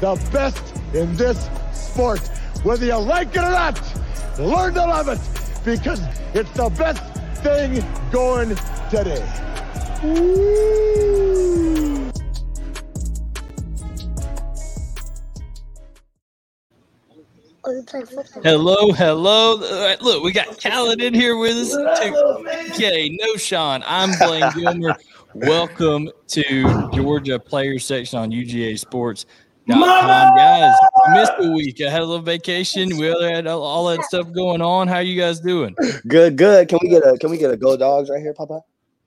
the best in this sport. Whether you like it or not, learn to love it because it's the best thing going today. Woo! Hello, hello. Uh, Look, we got Khaled in here with us. Okay, Knowshon. I'm Blaine Gilmer. Welcome to Georgia Players Section on UGA Sports. Guys, we missed a week. I had a little vacation. We had all, all that stuff going on. How you guys doing? Good, good. Can we get a can we get a go dogs right here, Papa?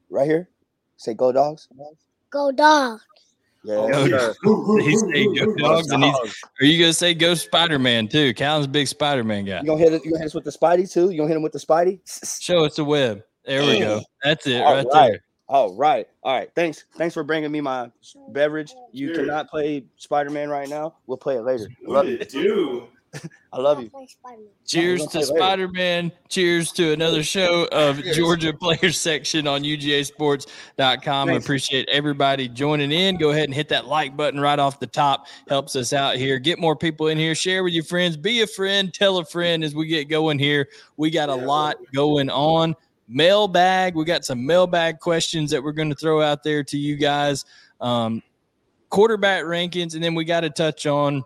Right here. Say go dogs. Go dog. Yeah. Oh, sir. He's saying go dogs, and he's, are you gonna say go Spider Man too? Calvin's big Spider Man guy. You gonna hit it? You gonna hit us with the Spidey too? You gonna hit him with the Spidey? Show us the web. There we go. That's it, All right right. there. All right. All right. Thanks. Thanks for bringing me my beverage. You cannot play Spider Man right now. We'll play it later. I love you. do? I love you. Cheers gonna to play later. Spider Man. Cheers to another show of Georgia Players Section on UGASports.com. I Thanks. appreciate everybody joining in. Go ahead and hit that like button right off the top. Helps us out here. Get more people in here. Share with your friends. Be a friend. Tell a friend as we get going here. We got a lot going on. Mailbag. We got some mailbag questions that we're going to throw out there to you guys. Um, quarterback rankings, and then we got to touch on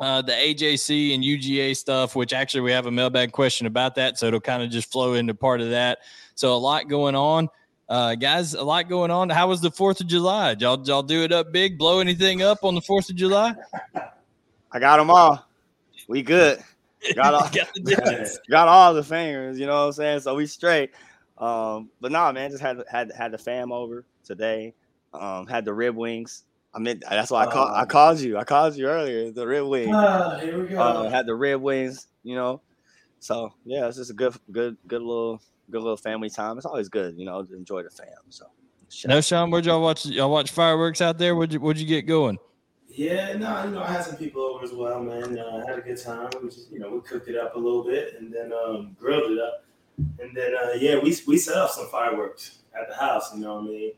uh, the AJC and UGA stuff, which actually we have a mailbag question about that. So it'll kind of just flow into part of that. So a lot going on. Uh, guys, a lot going on. How was the 4th of July? Did y'all, did y'all do it up big? Blow anything up on the 4th of July? I got them all. We good. Got all, Got the got all the fingers. You know what I'm saying? So we straight. Um, but nah, man, just had had had the fam over today. Um, had the rib wings. I mean, that's why I called. I Oh. called you. I called you earlier. The rib wings. Ah, here we go. uh, had the rib wings, you know. So yeah, it's just a good, good, good little, good little family time. It's always good, you know, to enjoy the fam. So shout No. Sean, where'd y'all watch? Y'all watch fireworks out there? Where'd you, what'd you get going? yeah, no, you know, I had some people over as well, man. Uh, had a good time. We just, you know, we cooked it up a little bit and then um, grilled it up, and then uh, yeah, we we set off some fireworks at the house. You know what I mean?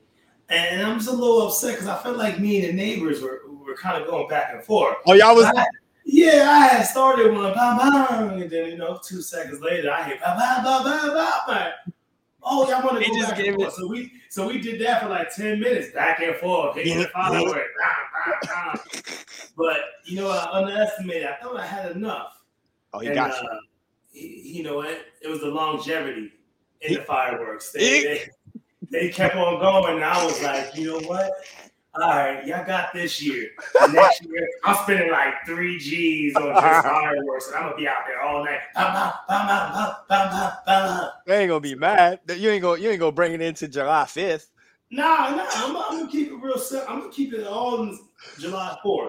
And I'm just a little upset because I felt like me and the neighbors were were kind of going back and forth. Oh, y'all was I- yeah, I had started one, bam, bam, and then you know, two seconds later, I hit bam, bam, bam, bam, bam, bam. Oh, y'all want to He go just back and forth. So we, so we did that for like ten minutes, back and forth, hitting the firework, bam, bam, bam. But you know, I underestimated. I thought I had enough. Oh, he And, got uh, you. He- you know, it, it was the longevity in He- the fireworks. They, he- they, they kept on going, and I was like, you know what? All right, y'all got this year. Next year, I'm spending like three G's on just fireworks, and I'm gonna be out there all night. They ain't gonna be mad. You ain't gonna, you ain't gonna bring it into July fifth. Nah, nah, I'm, I'm gonna keep it real simple. I'm gonna keep it all on July 4th,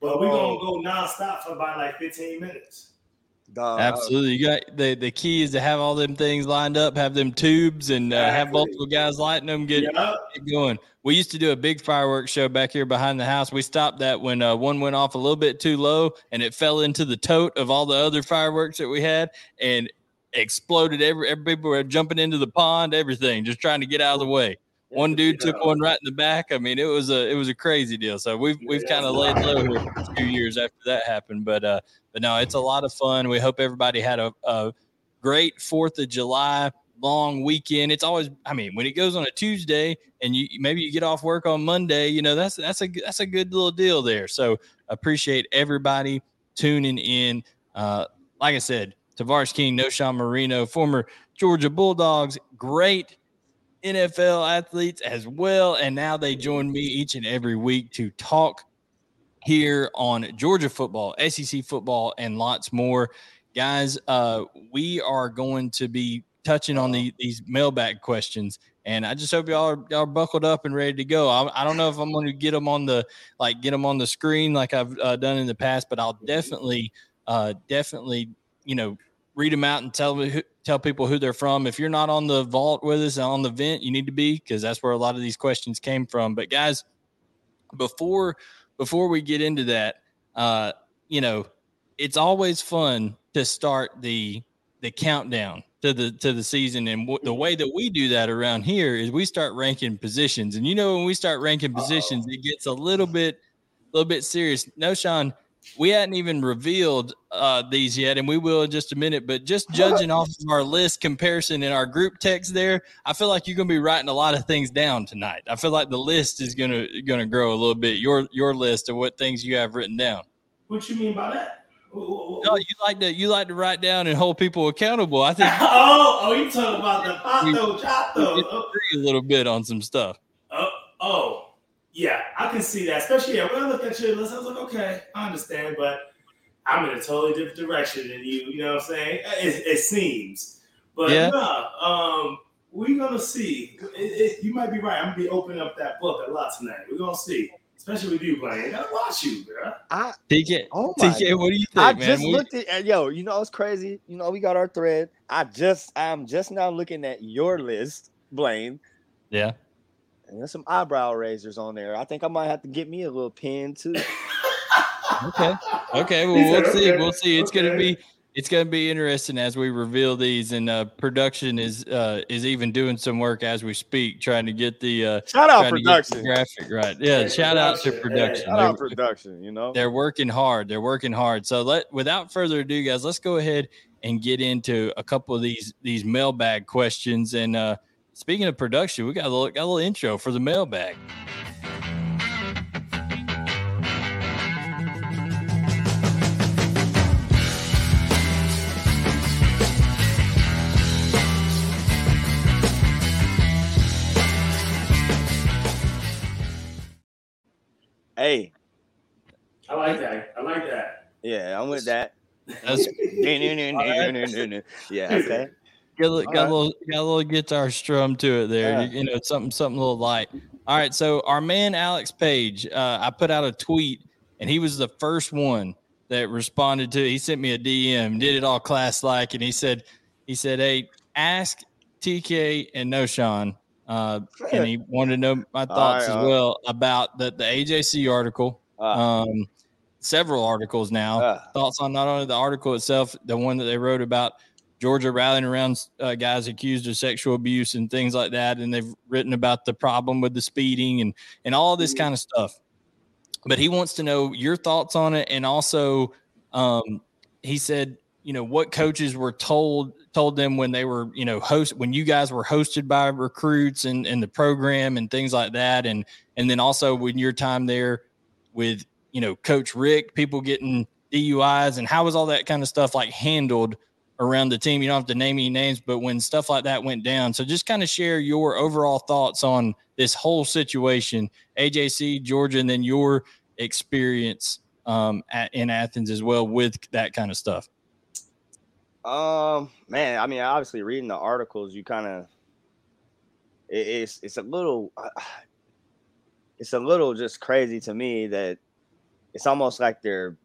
but we're oh. gonna go nonstop for about like 15 minutes. Absolutely. You got the the key is to have all them things lined up, have them tubes, and uh, have multiple guys lighting them. Get Yeah. get going. We used to do a big fireworks show back here behind the house. We stopped that when uh, one went off a little bit too low and it fell into the tote of all the other fireworks that we had and exploded. Every, every people were jumping into the pond, everything, just trying to get out of the way. One dude took one right in the back. I mean, it was a it was a crazy deal. So we've we've kind of laid low here for a few years after that happened. But uh, but no, it's a lot of fun. We hope everybody had a, a great Fourth of July long weekend. It's always, I mean, when it goes on a Tuesday and you maybe you get off work on Monday, you know that's that's a that's a good little deal there. So appreciate everybody tuning in. Uh, like I said, Tavarres King, Knowshon Moreno, former Georgia Bulldogs, great NFL athletes as well, and now they join me each and every week to talk here on Georgia football, SEC football, and lots more. Guys, uh, we are going to be touching on the, these mailbag questions, and I just hope y'all are, y'all are buckled up and ready to go. I, I don't know if I'm going to get them on the like get them on the screen like I've uh, done in the past, but I'll definitely, uh, definitely, you know, read them out and tell me who, tell people who they're from. If you're not on the vault with us on the vent, you need to be because that's where a lot of these questions came from. But guys, before before we get into that, uh, you know, it's always fun to start the the countdown to the to the season, and w- the way that we do that around here is we start ranking positions. And you know, when we start ranking positions, it gets a little bit a little bit serious. Knowshon, we hadn't even revealed uh, these yet, and we will in just a minute. But just judging off of our list comparison in our group text there, I feel like you're going to be writing a lot of things down tonight. I feel like the list is going to going to grow a little bit. Your your list of what things you have written down. What you mean by that? No, you like to you like to write down and hold people accountable. I think. oh, oh, you talking about the pato chato? A little bit on some stuff. Oh, oh, yeah, I can see that. Especially yeah, when I look at your list, I was like, okay, I understand, but I'm in a totally different direction than you. You know what I'm saying? It, it seems, but yeah. nah, um, we're gonna see. It, it, you might be right. I'm gonna be opening up that book a lot tonight. We're gonna see. Especially with you playing. I gotta watch you, bro. I, TK, oh my TK, what do you think, I man? just we, looked at yo, you know it's crazy. You know, we got our thread. I just I'm just now looking at your list, Blaine. Yeah. And there's some eyebrow razors on there. I think I might have to get me a little pen too. okay. Okay. Well, we'll see. We'll see. It's okay. gonna be it's going to be interesting as we reveal these and uh, production is uh, is even doing some work as we speak trying to get the uh, shout out production graphic right yeah hey, shout out to production shout out production you know they're working hard they're working hard so let without further ado guys let's go ahead and get into a couple of these these mailbag questions and uh, speaking of production we got a little got a little intro for the mailbag Hey. I like that. I like that. Yeah, I'm with that. That's yeah, okay. Got, a, got, right. a little, got a little guitar strum to it there. Yeah. You, you, know, something, something a little light. All right. So our man Alex Page, uh, I put out a tweet, and he was the first one that responded to. It. He sent me a DM, did it all class like, and he said, he said, "Hey, ask TK and Knowshon uh, and he wanted to know my thoughts right, as well about the, the AJC article. Uh, um, several articles now. Uh, thoughts on not only the article itself, the one that they wrote about Georgia rallying around uh, guys accused of sexual abuse and things like that, and they've written about the problem with the speeding and and all this mm-hmm. kind of stuff. But he wants to know your thoughts on it, and also, um, he said, you know, what coaches were told told them when they were, you know, host when you guys were hosted by recruits and, and the program and things like that. And and then also when your time there with, you know, Coach Richt, people getting DUIs and how was all that kind of stuff like handled around the team? You don't have to name any names, but when stuff like that went down. So just kind of share your overall thoughts on this whole situation, AJC, Georgia, and then your experience um, at, in Athens as well with that kind of stuff. Um, man, I mean, obviously, reading the articles, you kind of it, it's it's a little uh, it's a little just crazy to me that it's almost like they're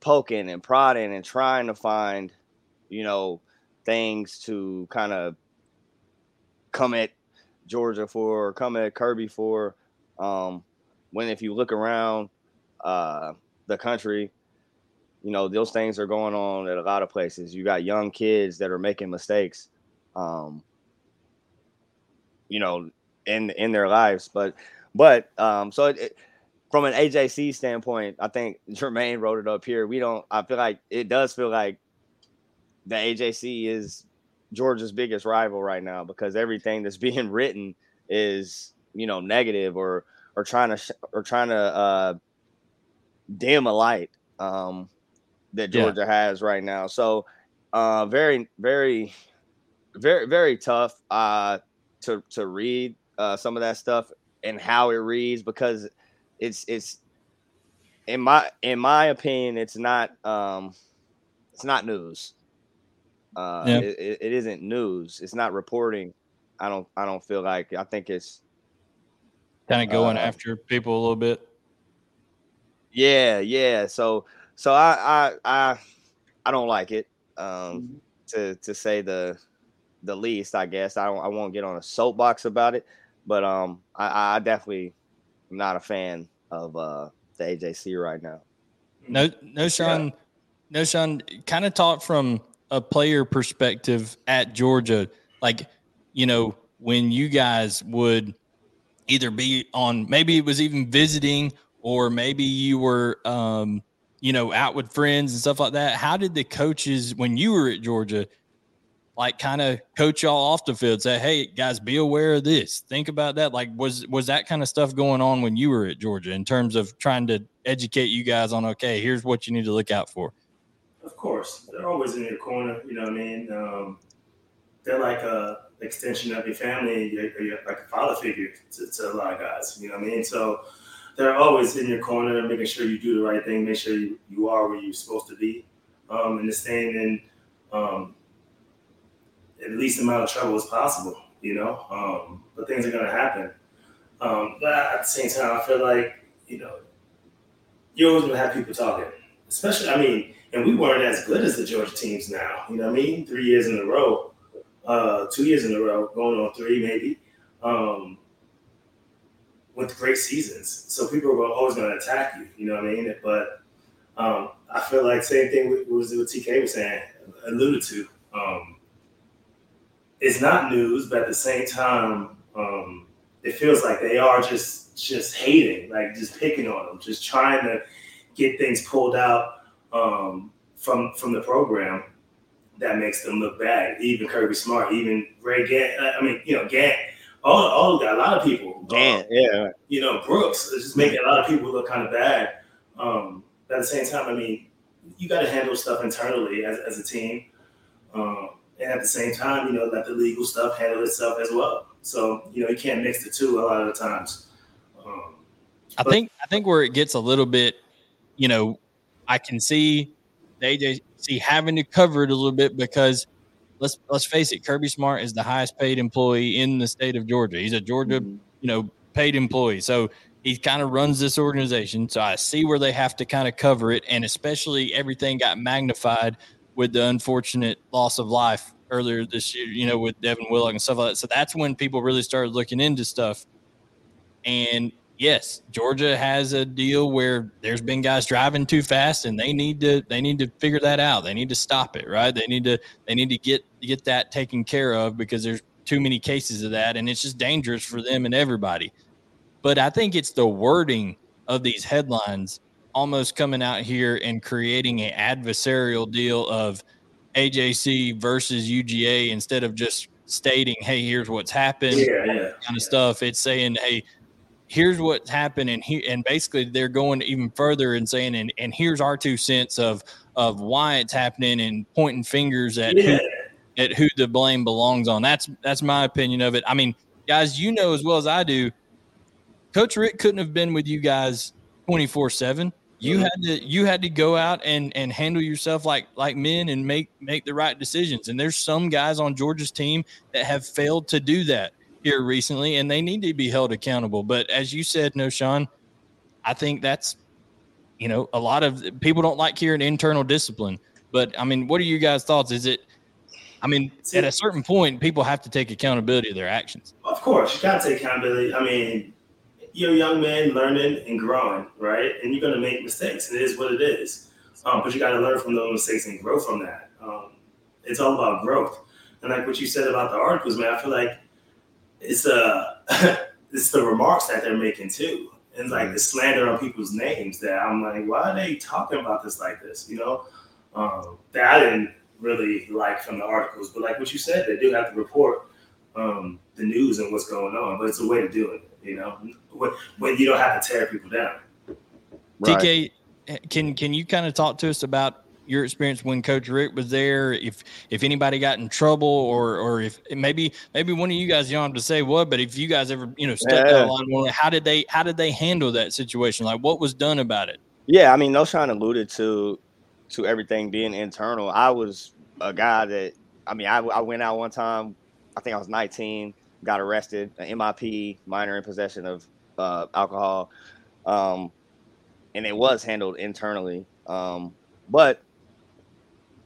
poking and prodding and trying to find, you know, things to kind of come at Georgia for, or come at Kirby for. Um, when if you look around uh, the country, you know those things are going on at a lot of places. You got young kids that are making mistakes um you know in in their lives. But but um so it, it, from an AJC standpoint I think Jermaine wrote it up here. We don't I feel like it does feel like the AJC is Georgia's biggest rival right now because everything that's being written is you know negative or or trying to sh- or trying to uh dim a light um that Georgia yeah. has right now. So uh, very, very, very, very tough uh, to to read uh, some of that stuff and how it reads because it's it's in my in my opinion it's not um, it's not news. Uh, yeah. it, it isn't news. It's not reporting. I don't I don't feel like I think it's kind of going uh, after people a little bit. Yeah, yeah. So so I I I I don't like it. Um, mm-hmm. to to say the the least, I guess. I I won't get on a soapbox about it, but um, I, I definitely am not a fan of uh the AJC right now. No, no, Sean, yeah. Knowshon. Kind of talk from a player perspective at Georgia, like you know when you guys would either be on, maybe it was even visiting or maybe you were, um, you know, out with friends and stuff like that. How did the coaches, when you were at Georgia, like kind of coach y'all off the field, say, "Hey guys, be aware of this. Think about that." Like, was was that kind of stuff going on when you were at Georgia in terms of trying to educate you guys on, okay, here's what you need to look out for? Of course, they're always in your corner. You know what I mean? Um, they're like a extension of your family. You're, you're like a father figure to, to, a lot of guys. You know what I mean? So they're always in your corner, making sure you do the right thing, make sure you, you are where you're supposed to be, um, and staying in um, at least amount of trouble as possible. You know, um, but things are to happen. Um, but at the same time, I feel like you know you're always to have people talking, especially. I mean, and we weren't as good as the Georgia teams now. You know what I mean? Three years in a row, uh, two years in a row, going on three maybe. Um, with great seasons. So people are always going to attack you, you know what I mean? But um, I feel like same thing with, was what TK was saying, alluded to. Um, it's not news, but at the same time, um, it feels like they are just just hating, like just picking on them, just trying to get things pulled out um, from from the program that makes them look bad. Even Kirby Smart, even Ray Gant. I mean, you know, Gant all, all got a lot of people. Damn, um, yeah. You know, Brooks is just making a lot of people look kind of bad. Um, at the same time, I mean, you got to handle stuff internally as, as a team. Um, and at the same time, you know, let the legal stuff handle itself as well. So, you know, you can't mix the two a lot of the times. Um, I think I think where it gets a little bit, you know, I can see the AJC having to cover it a little bit because let's let's face it, Kirby Smart is the highest paid employee in the state of Georgia. He's a Georgia, mm-hmm. you know, paid employee. So he kind of runs this organization. So I see where they have to kind of cover it, and especially everything got magnified with the unfortunate loss of life earlier this year. You know, with Devin Willock and stuff like that. So that's when people really started looking into stuff. And yes, Georgia has a deal where there's been guys driving too fast and they need to they need to figure that out. They need to stop it, right? They need to they need to get get that taken care of because there's too many cases of that and it's just dangerous for them and everybody. But I think it's the wording of these headlines almost coming out here and creating an adversarial deal of AJC versus UGA instead of just stating, "Hey, here's what's happened," yeah, yeah. kind of stuff. It's saying, "Hey, here's what's happened and he and basically they're going even further and saying and, and here's our two cents of of why it's happening and pointing fingers at yeah. who, at who the blame belongs on. That's that's my opinion of it. I mean guys you know as well as i do coach rick couldn't have been with you guys 24 7 you mm-hmm. had to you had to go out and and handle yourself like like men and make make the right decisions. And there's some guys on georgia's team that have failed to do that here recently, and they need to be held accountable. But as you said, Knowshon, I think that's you know a lot of people don't like hearing internal discipline. But I mean, what are you guys' thoughts? Is it? I mean, at a certain point, people have to take accountability of their actions. Of course, you got to take accountability. I mean, you're a young man learning and growing, right? And you're going to make mistakes. And it is what it is. Um, but you got to learn from those mistakes and grow from that. Um, it's all about growth. And like what you said about the articles, man, I feel like it's uh it's the remarks that they're making too. And like the slander on people's names that I'm like, why are they talking about this like this? You know? Um, that I didn't really like from the articles. But like what you said, they do have to report um, the news and what's going on. But it's a way to do it, you know, when, when you don't have to tear people down. Right. TK, can can you kind of talk to us about your experience when Coach Richt was there, if if anybody got in trouble, or or if maybe maybe one of you guys you don't have to say what, but if you guys ever you know stuck yeah. line, how did they how did they handle that situation? Like what was done about it? Yeah, I mean, Knowshon alluded to to everything being internal. I was a guy that I mean, I, I went out one time. I think I was 19, got arrested, an MIP, minor in possession of uh, alcohol, um, and it was handled internally. Um, but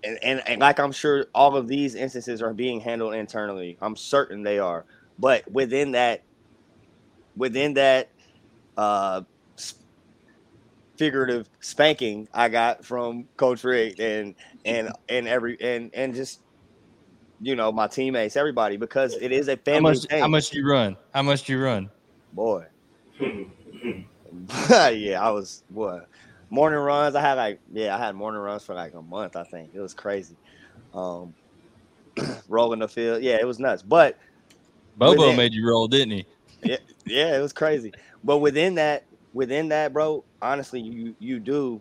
and, and, and like I'm sure all of these instances are being handled internally. I'm certain they are. But within that, within that uh, figurative spanking I got from Coach Richt and and and every and and just you know my teammates, everybody, because it is a family. How much, how much you run? How much you run? Boy, yeah, I was what morning runs. I had like yeah, I had morning runs for like a month. I think it was crazy. Um, rolling the field, yeah, it was nuts. But Bobo within, made you roll, didn't he? Yeah, yeah, it was crazy. But within that, within that, bro, honestly, you you do.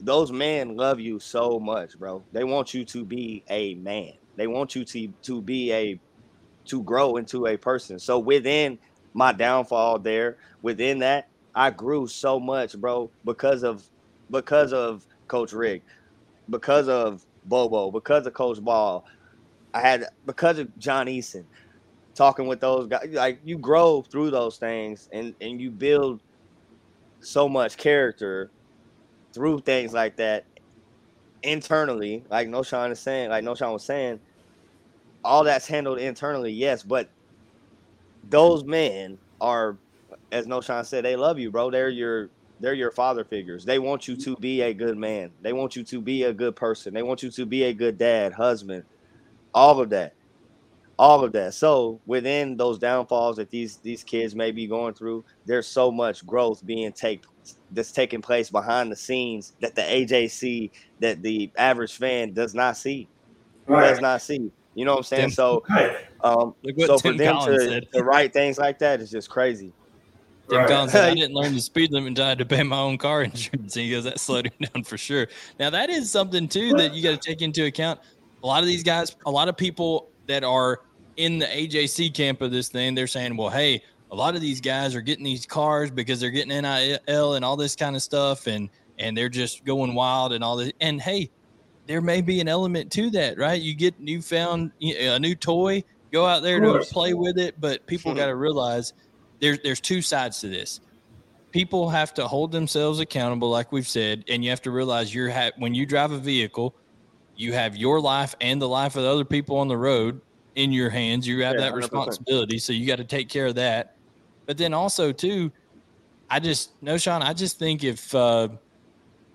Those men love you so much, bro. They want you to be a man. They want you to to be a to grow into a person. So within my downfall there, within that, I grew so much, bro, because of because of Coach Richt, because of Bobo, because of Coach Ball. I had because of John Eason, talking with those guys. Like you grow through those things and and you build so much character through things like that internally. Like Knowshon is saying, like Knowshon was saying, all that's handled internally, yes, but those men are as Knowshon said, they love you, bro. They're your they're your father figures. They want you to be a good man. They want you to be a good person. They want you to be a good dad, husband, all of that. All of that. So within those downfalls that these these kids may be going through, there's so much growth being take that's taking place behind the scenes that the AJC that the average fan does not see. Right. Does not see. You know what I'm saying? Tim, so um so for them to, to write things like that is just crazy. Tim right. Collins said, I didn't learn the speed limit until I had to pay my own car insurance. And he goes, that slowed him down for sure. Now, that is something, too, that you got to take into account. A lot of these guys, a lot of people that are in the AJC camp of this thing, they're saying, well, hey, a lot of these guys are getting these cars because they're getting NIL and all this kind of stuff. And, and they're just going wild and all this. And hey, there may be an element to that, right? You get newfound a new toy, go out there to play with it, but people got to realize – there's there's two sides to this. People have to hold themselves accountable, like we've said, and you have to realize you're ha- when you drive a vehicle, you have your life and the life of the other people on the road in your hands. You have yeah, that responsibility, 100%. so you got to take care of that. But then also too, I just Knowshon. I just think if uh,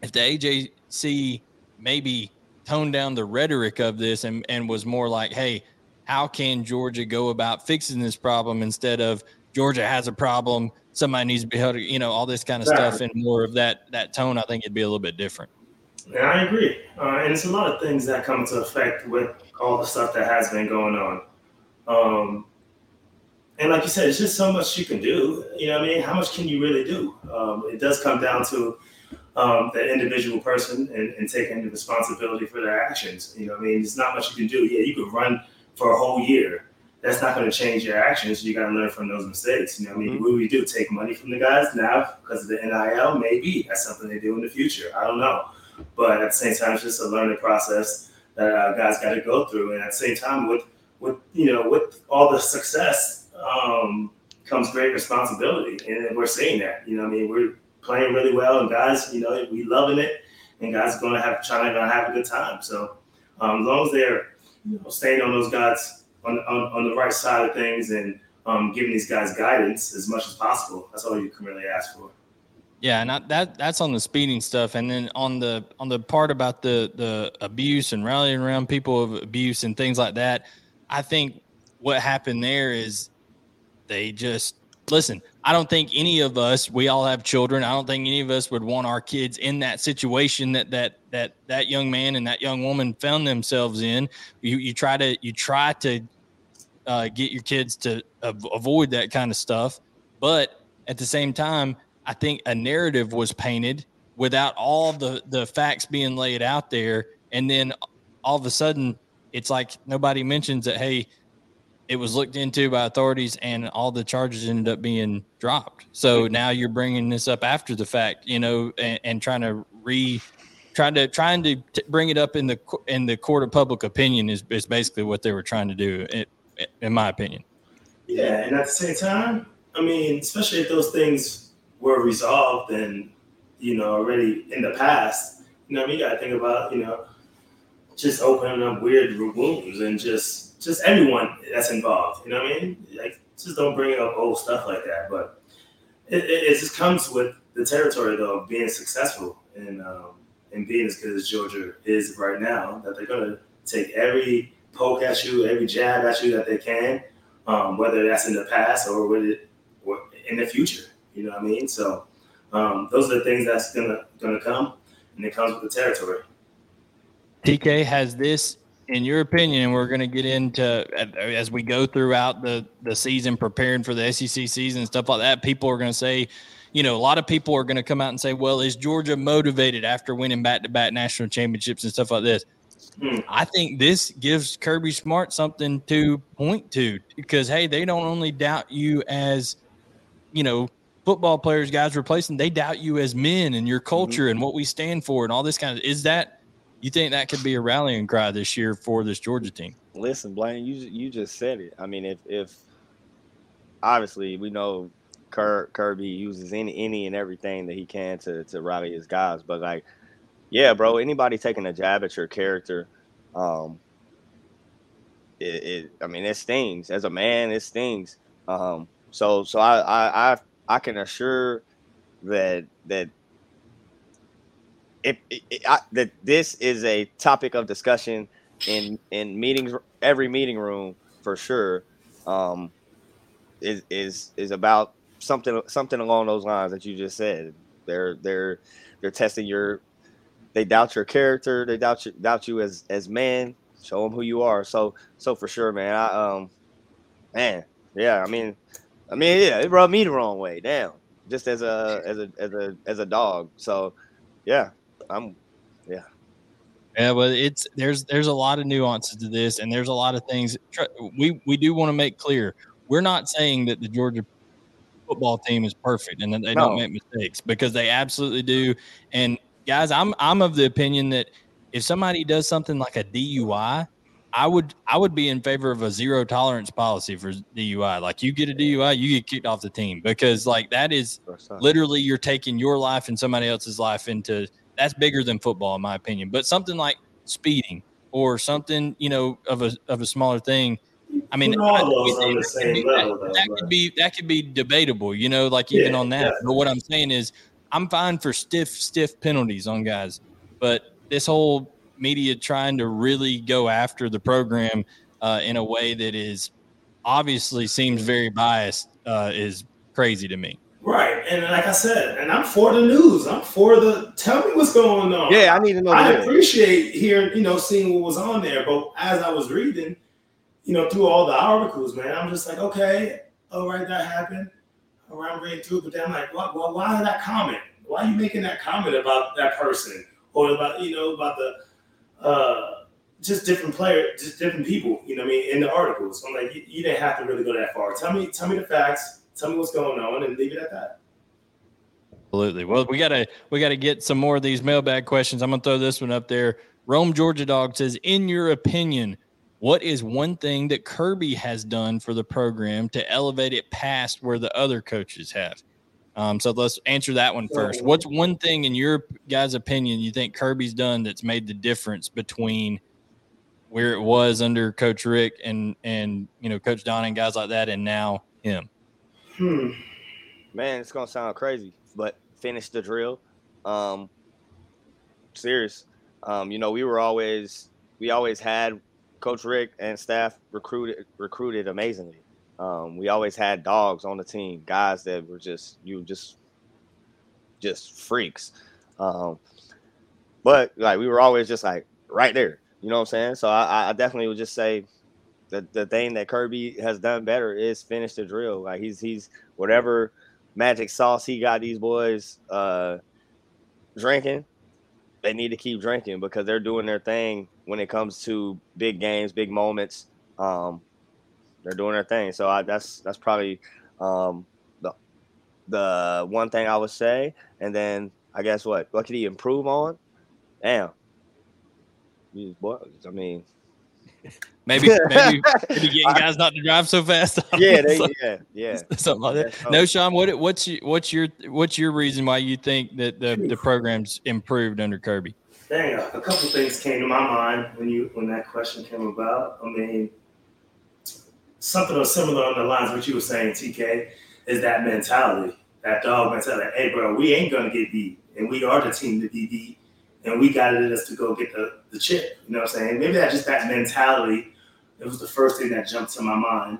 if the AJC maybe toned down the rhetoric of this and and was more like, hey, how can Georgia go about fixing this problem instead of Georgia has a problem. Somebody needs to be held, you know, all this kind of stuff and more of that that tone. I think it'd be a little bit different. Yeah, I agree. Uh, and it's a lot of things that come into effect with all the stuff that has been going on. Um, and like you said, it's just so much you can do. You know, I mean, how much can you really do? Um, it does come down to um, the individual person and, and, taking the responsibility for their actions. You know, I mean, there's not much you can do. Yeah, you could run for a whole year, that's not going to change your actions. You got to learn from those mistakes. You know, I mean, mm-hmm. what we do? Take money from the guys now because of the NIL? Maybe that's something they do in the future. I don't know, but at the same time, it's just a learning process that uh, guys got to go through. And at the same time, with with you know, with all the success um, comes great responsibility, and we're seeing that. You know, I mean, we're playing really well, and guys, you know, we loving it, and guys are going to have trying to have a good time. So um, as long as they're you know, staying on those guys on, on, on the right side of things and um, giving these guys guidance as much as possible. That's all you can really ask for. Yeah, and that that's on the speeding stuff, and then on the on the part about the the abuse and rallying around people of abuse and things like that. I think what happened there is they just listen. I don't think any of us, we all have children. I don't think any of us would want our kids in that situation that that that that young man and that young woman found themselves in. You you try to you try to uh, get your kids to avoid that kind of stuff, but at the same time, I think a narrative was painted without all the the facts being laid out there, and then all of a sudden, it's like nobody mentions that. Hey, it was looked into by authorities and all the charges ended up being dropped. So now you're bringing this up after the fact, you know, and, and trying to re trying to trying to t- bring it up in the in the court of public opinion is, is basically what they were trying to do it, in my opinion. Yeah, and at the same time, I mean, especially if those things were resolved and you know already in the past, you know, I mean, you got to think about you know just opening up weird wounds and just just everyone that's involved. You know what I mean? Like, just don't bring up old stuff like that. But it, it, it just comes with the territory, though, of being successful and um, and being as good as Georgia is right now. That they're gonna take every poke at you, every jab at you that they can, um, whether that's in the past or with it or in the future. You know what I mean? So Um, those are the things that's gonna gonna come, and it comes with the territory. TK has this, in your opinion, and we're going to get into as we go throughout the the season, preparing for the SEC season and stuff like that. People are going to say, you know, a lot of people are going to come out and say, "Well, is Georgia motivated after winning back to back national championships and stuff like this?" Hmm. I think this gives Kirby Smart something to point to because hey, they don't only doubt you as, you know, football players, guys replacing, they doubt you as men and your culture mm-hmm. and what we stand for and all this kind of. Is that you think that could be a rallying cry this year for this Georgia team? Listen, Blaine, you you just said it. I mean, if if obviously we know Kirby uses any any and everything that he can to to rally his guys, but like yeah, bro. Anybody taking a jab at your character, um, it, it I mean, it stings. As a man, it stings. Um, so, so I, I, I, I can assure that that if that this is a topic of discussion in in meetings, every meeting room for sure. Um, is is is about something something along those lines that you just said. They're they're they're testing your they doubt your character. They doubt you doubt you as as man. Show them who you are. So so for sure, man. I um, man, yeah. I mean, I mean, yeah. It rubbed me the wrong way. Damn. Just as a as a as a as a dog. So yeah, I'm yeah. Yeah, but it's there's there's a lot of nuances to this, and there's a lot of things we we do want to make clear. We're not saying that the Georgia football team is perfect and that they no. don't make mistakes because they absolutely do. And guys, I'm I'm of the opinion that if somebody does something like a DUI, I would I would be in favor of a zero tolerance policy for DUI. Like you get a DUI, you get kicked off the team because like that is literally you're taking your life and somebody else's life into that's bigger than football in my opinion. But something like speeding or something, you know, of a of a smaller thing. I mean, I, that, that could be that could be debatable, you know, like even yeah, on that. Yeah. But what I'm saying is I'm fine for stiff, stiff penalties on guys, but this whole media trying to really go after the program uh, in a way that is obviously seems very biased uh, is crazy to me. Right, and like I said, and I'm for the news. I'm for the tell me what's going on. Yeah, I need to know. I appreciate hearing, you know, seeing what was on there. But as I was reading, you know, through all the articles, man, I'm just like, okay, all right, that happened around reading through, but then I'm like, why, why, why that comment? Why are you making that comment about that person or about you know about the uh, just different players, just different people? You know, what I mean, in the articles. I'm like, you, you didn't have to really go that far. Tell me, tell me the facts. Tell me what's going on, and leave it at that. Absolutely. Well, we gotta we gotta get some more of these mailbag questions. I'm gonna throw this one up there. Rome Georgia Dog says, in your opinion, what is one thing that Kirby has done for the program to elevate it past where the other coaches have? Um, so let's answer that one first. What's one thing, in your guys' opinion, you think Kirby's done that's made the difference between where it was under Coach Richt and and you know Coach Don and guys like that, and now him? Hmm. Man, it's gonna sound crazy, but finish the drill. Um, serious. Um, you know, we were always we always had Coach Richt and staff recruited recruited amazingly. Um, we always had dogs on the team, guys that were just you just just freaks. Um, but like we were always just like right there. You know what I'm saying? So I, I definitely would just say that the thing that Kirby has done better is finish the drill. Like he's he's whatever magic sauce he got these boys uh, drinking, they need to keep drinking because they're doing their thing when it comes to big games, big moments. Um, they're doing their thing. So I, that's that's probably um, the the one thing I would say. And then I guess what what could he improve on? Damn, boy, I mean. Maybe, maybe, maybe getting guys not to drive so fast. Yeah, they, yeah, yeah, something like that. Knowshon, what what's your, what's your what's your reason why you think that the the program's improved under Kirby? Dang, a couple things came to my mind when you when that question came about. I mean, something similar on the lines of what you were saying, TK, is that mentality, that dog mentality. Hey, bro, we ain't gonna get beat, and we are the team to be beat, and we got it in us to go get the, the chip. You know what I'm saying? Maybe that's just that mentality. It was the first thing that jumped to my mind.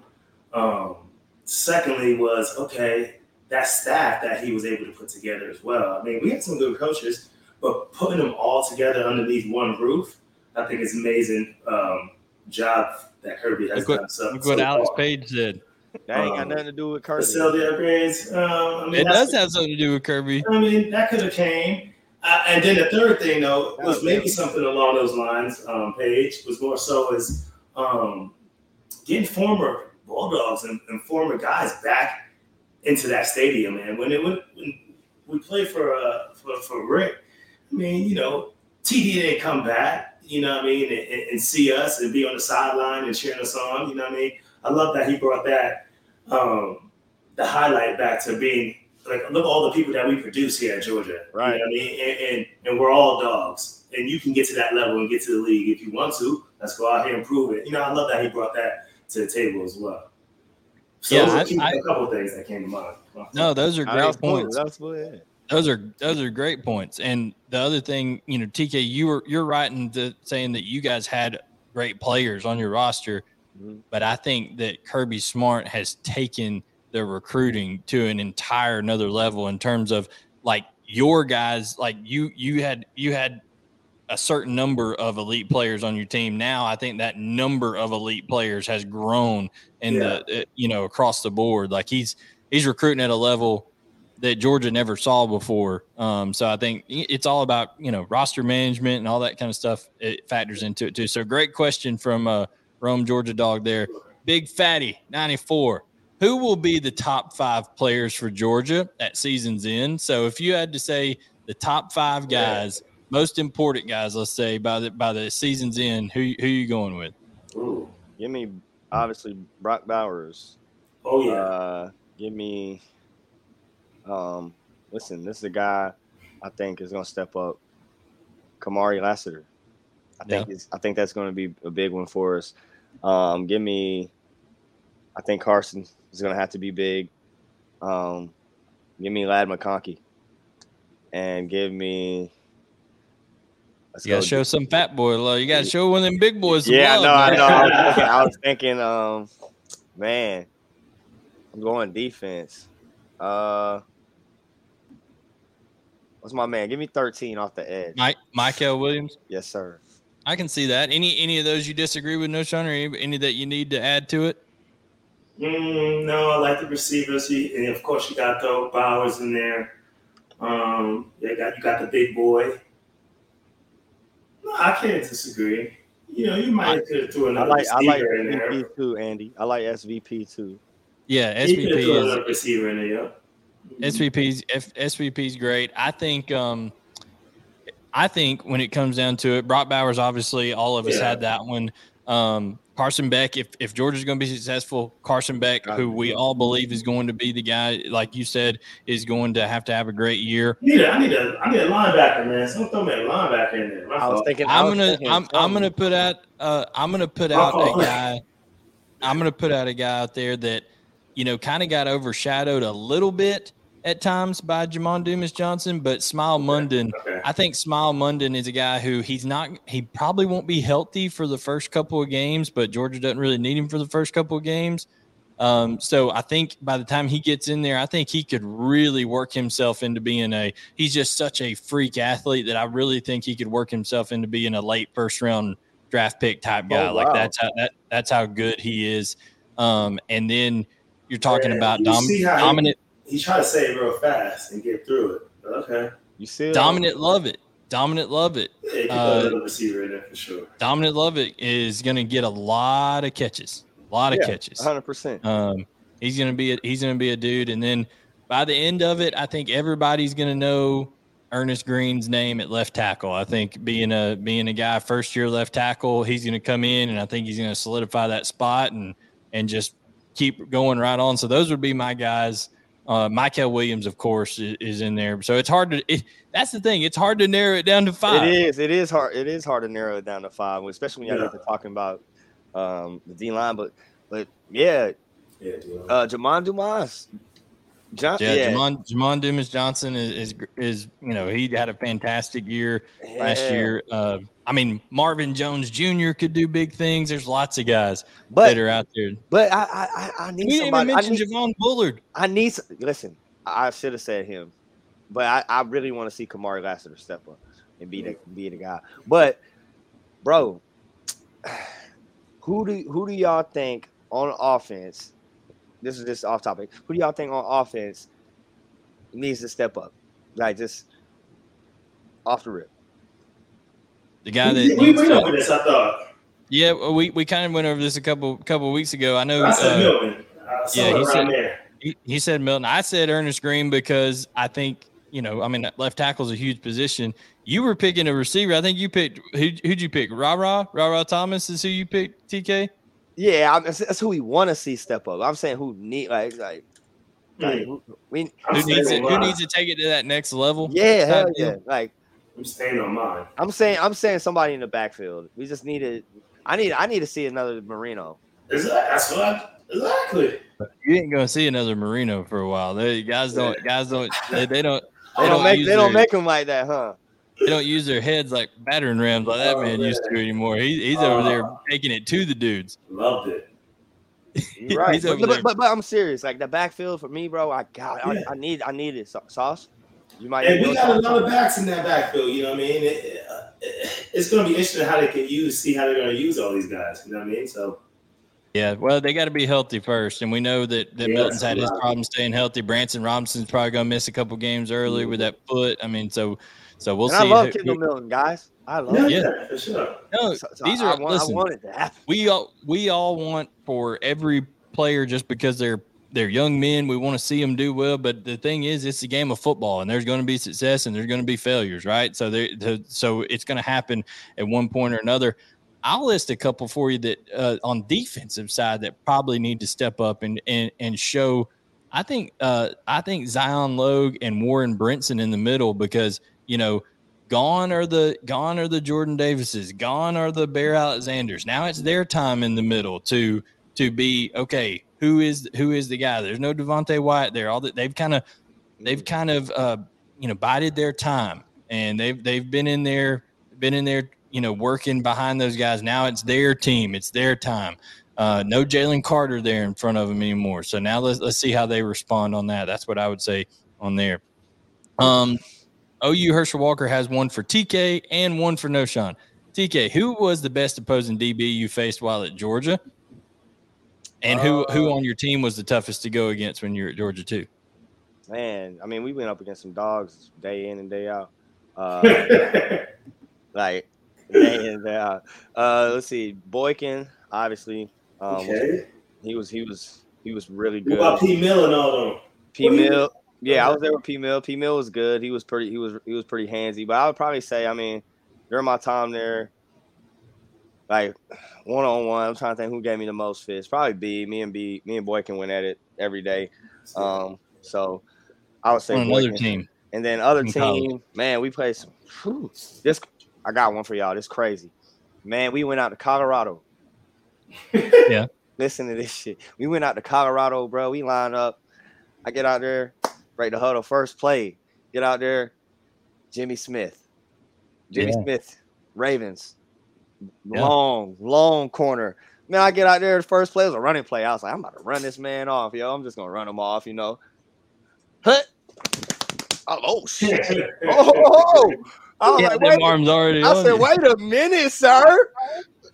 Um, secondly, was okay. that staff that he was able to put together as well. I mean, we had some good coaches, but putting them all together underneath one roof, I think it's amazing um, job that Kirby has Look what, done. So, look what so Alex far. Page said. That ain't got Um, nothing to do with Kirby. Facility upgrades. Um, I mean, It does have something to do with Kirby. I mean, that could have came. Uh, and then the third thing, though, was maybe something along those lines. Um, Page was more so is um, getting former Bulldogs and, and former guys back into that stadium. Man, when it when, when we played for uh for, for Richt, I mean, you know, TD didn't come back. You know what I mean, and, and, and see us and be on the sideline and cheering us on. You know what I mean. I love that he brought that um, the highlight back to being like look at all the people that we produce here at Georgia. Right. You know what I mean? And, and and we're all dogs. And you can get to that level and get to the league if you want to. Let's go out here and prove it. You know, I love that he brought that to the table as well. So Yeah, those I- two- I- a couple of things that came to mind. No, those are that was great cool. points. That was cool, yeah. Those are those are great points. And the other thing, you know, TK, you were you're right in the, saying that you guys had great players on your roster, Mhm. but I think that Kirby Smart has taken the recruiting to an entire another level in terms of like your guys, like you you had you had a certain number of elite players on your team. Now I think that number of elite players has grown in the uh, you know across the board. Like he's he's recruiting at a level that Georgia never saw before. Um, so I think it's all about you know roster management and all that kind of stuff. It factors into it too. So great question from uh, Rome Georgia Dog there. Big Fatty ninety four. Who will be the top five players for Georgia at season's end? So if you had to say the top five guys, most important guys, let's say by the by the season's end, who who you going with? Ooh. Give me obviously Brock Bowers. Oh yeah. Uh, give me. Um, listen, this is a guy I think is going to step up. Kamari Lassiter. I think it's, I think that's going to be a big one for us. Um, give me. I think Carson is going to have to be big. Um, give me Ladd McConkey, and give me. Let's You got go show some fat boy love. You got to show one of them big boys. yeah, love, no, I man. know. I was thinking, I was thinking, um, man, I'm going defense. Uh, what's my man? Give me 13 off the edge. Mike Mykel Williams. Yes, sir. I can see that. Any any of those you disagree with, Knowshon, or any that you need to add to it? Mm, no, I like the receivers. You, and of course, you got the Bowers in there. Um, you got you got the big boy. No, I can't disagree. You know, you might could have threw I another like I like receiver in there. SVP too, Andy. I like SVP too. Yeah, You could have SVP is another receiver in there. Yeah. SVP's F, SVP's great. I think um I think when it comes down to it, Brock Bowers obviously all of us Yeah. had that one. Um Carson Beck, if if Georgia's going to be successful, Carson Beck, who we all believe is going to be the guy, like you said, is going to have to have a great year. I need a, I need a, I need a linebacker, man. Someone throw me a linebacker in there. My I was fault. thinking. I I'm gonna I'm I'm gonna put out uh I'm gonna put out a guy. I'm gonna put out a guy out there that you know kind of got overshadowed a little bit at times by Jamon Dumas Johnson, but Smael Mondon. Okay. I think Smael Mondon is a guy who he's not he probably won't be healthy for the first couple of games, but Georgia doesn't really need him for the first couple of games. Um, so I think by the time he gets in there, I think he could really work himself into being a he's just such a freak athlete that I really think he could work himself into being a late first round draft pick type guy. Oh, Like that's how that that's how good he is. Um, and then you're talking Yeah, about dom- Dominic He tried to say it real fast and get through it. But okay. You see, it? Dominic Lovett. Dominant love it. Yeah, you can Uh, put another receiver in there for sure. Dominic Lovett is going to get a lot of catches, a lot of Yeah, catches. 100. percent Um, he's going to be a, he's going to be a dude, and then by the end of it, I think everybody's going to know Earnest Greene's name at left tackle. I think being a being a guy first year left tackle, he's going to come in, and I think he's going to solidify that spot and and just keep going right on. So those would be my guys. Uh, Mykel Williams, of course, is, is in there. So it's hard to. It, that's the thing. It's hard to narrow it down to five. It is. It is hard. It is hard to narrow it down to five, especially when you Yeah. get to talking about um, the D line. But but yeah, Yeah, dude. uh, Jamon Dumas. John, Yeah, yeah, Jamon, Jamon Dumas Johnson is, is is you know he had a fantastic year last year. Uh, I mean Marvin Jones Jr. could do big things. There's lots of guys But that are out there. but I I I, I You need didn't even somebody. I mention need, Javon Bullard. I need. Listen, I should have said him, but I, I really want to see Kamari Lassiter step up and be the be the guy. But bro, who do who do y'all think on offense? This is just off topic. Who do y'all think on offense needs to step up? Like just off the rip. The guy that we needs went over this. I thought. yeah, we, we kind of went over this a couple couple weeks ago. I know I said uh, Milton. Uh, yeah, he said- there. he, he said Milton. I said Earnest Greene because I think you know, I mean, left tackle is a huge position. You were picking a receiver. I think you picked who? Who'd you pick? Ra Ra Ra Ra Thomas is who you picked. TK. Yeah, I'm, that's, that's who we want to see step up. I'm saying who need like like, like Hmm. who, we Who needs it? Who needs to take it to that next level? yeah hell yeah deal. like I'm staying on mine. I'm saying I'm saying somebody in the backfield. We just needed. I need I need to see another Moreno. Exactly. That's what I, exactly. You ain't gonna see another Moreno for a while. They guys don't. Guys don't. They, they don't. They They don't don't make use they don't make them like that, huh? They don't use their heads like battering rams like that Oh, man used to anymore. He, he's over there Oh. taking it to the dudes. Loved it. You're right. But, but, but, but I'm serious. Like the backfield for me, bro. I got. Yeah. I, I need. I need it. Sauce. You might. And we your got sauce. another backs in that backfield. You know what I mean? It, it, it's going to be interesting how they can use, see how they're going to use all these guys. You know what I mean? So Yeah, well, they got to be healthy first, and we know that, that Yeah, Milton's had his problem staying healthy. Branson Robinson's probably going to miss a couple games early with that foot. I mean, so so we'll and I love who- Kendall who- Milton, guys. I love. yeah, it. Yeah. yeah, for sure. no, So- so these I, are I want, listen. I want it we all we all want for every player just because they're they're young men we want to see them do well but the thing is it's a game of football and there's going to be success and there's going to be failures right so so it's going to happen at one point or another i'll list a couple for you that uh, on defensive side that probably need to step up and and, and show i think uh i think zion logue and warren brinson in the middle because you know Gone are the gone are the Jordan Davises. Gone are the Bear Alexanders. Now it's their time in the middle to to be okay. Who is who is the guy? There's no Devonte Wyatt there. All that they've kind of they've kind of uh, you know bided their time and they've they've been in there been in there you know working behind those guys. Now it's their team. It's their time. Uh, no Jalen Carter there in front of them anymore. So now let's let's see how they respond on that. That's what I would say on there. Um, OU Herschel Walker has one for TK and one for Knowshon. TK, who was the best opposing DB you faced while at Georgia? And who who Uh, on your team was the toughest to go against when you were at Georgia too? Man, I mean, we went up against some dogs day in and day out. Uh, like day in and day out. Uh, let's see, Boykin, obviously. Um, okay. he was he was he was really What good. about P. Mill and all them? P What do you- Mill. Yeah, I was there with P Mill. P Mill was good. He was pretty. He was he was pretty handsy. But I would probably say, I mean, during my time there, like one on one, I'm trying to think who gave me the most fits. Probably B. Me and B. Me and Boykin went at it every day. Um, so I would say On another team. And then other in college. team, man, we played some. whew, this I got one for y'all. This crazy, man. We went out to Colorado. Yeah. Listen to this shit. We went out to Colorado, bro. We lined up. I get out there, break the huddle, first play. Get out there, Jimmy Smith. Jimmy Yeah. Smith, Ravens. Yeah. Long, long corner. Man, I get out there. The first play was a running play. I was like, I'm about to run this man off, yo. I'm just gonna run him off, you know. Hut. Oh, oh shit. Oh, oh, oh. I was Yeah, like, wait, arms already. I said, you. wait a minute, sir.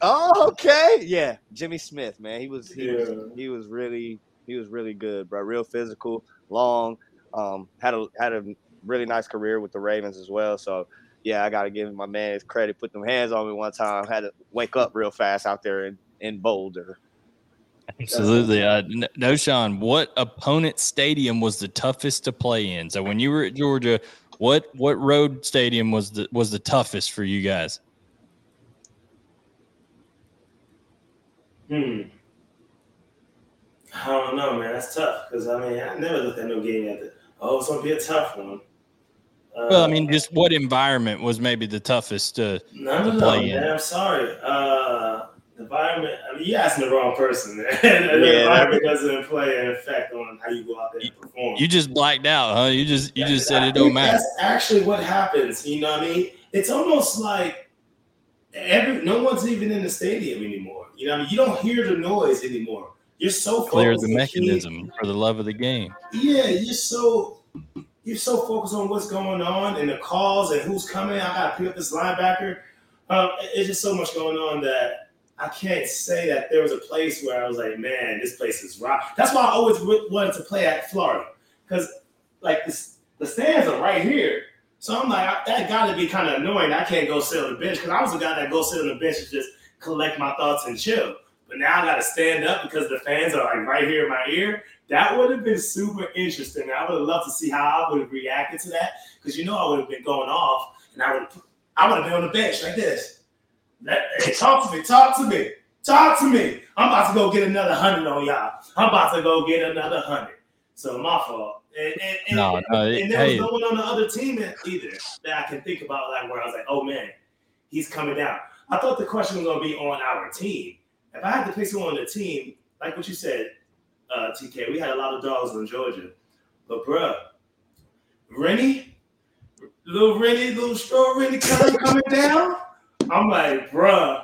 Oh, okay. Yeah, Jimmy Smith, man. He was he, was, he was really he was really good, bro. Real physical, long. Um, had a had a really nice career with the Ravens as well. So yeah, I gotta give my man his credit. Put them hands on me one time. Had to wake up real fast out there in, in Boulder. Absolutely. Uh, Knowshon, what opponent stadium was the toughest to play in? So when you were at Georgia, what what road stadium was the was the toughest for you guys? Hmm. I don't know, man. That's tough because I mean, I never looked at no game at the. Oh, it's gonna be a tough one. Uh, Well, I mean, just what environment was maybe the toughest to no, no, to no, play in. man. I'm sorry. Uh, environment. I mean, you asking the wrong person. Man. the Yeah. environment doesn't play an effect on how you go out there and perform. you just blacked out, huh? You just you Yeah, just said I it don't think matter. That's actually what happens. You know what I mean? It's almost like every no one's even in the stadium anymore. You know what I mean? You don't hear the noise anymore. You're so Clear focused the mechanism for the love of the game. Yeah, you're so you're so focused on what's going on and the calls and who's coming. I got to pick up this linebacker. Um, it's just so much going on that I can't say that there was a place where I was like, man, this place is rock. That's why I always wanted to play at Florida because like this, the stands are right here. So I'm like, that got to be kind of annoying. I can't go sit on the bench because I was the guy that go sit on the bench and just collect my thoughts and chill. But now I got to stand up because the fans are like right here in my ear. That would have been super interesting. I would have loved to see how I would have reacted to that because you know I would have been going off and I would I would have been on the bench like this. Hey, talk to me, talk to me, talk to me. I'm about to go get another hundred on y'all. I'm about to go get another hundred. So my fault. And, and, and, no, no, and there hey. was no one on the other team either that I can think about, like where I was like, oh man, he's coming down. I thought the question was going to be on our team. If I had to pick someone on the team, like what you said, uh, TK, we had a lot of dogs in Georgia. But bruh, Rennie, little Rennie, little straw Rennie coming, coming down. I'm like, bruh,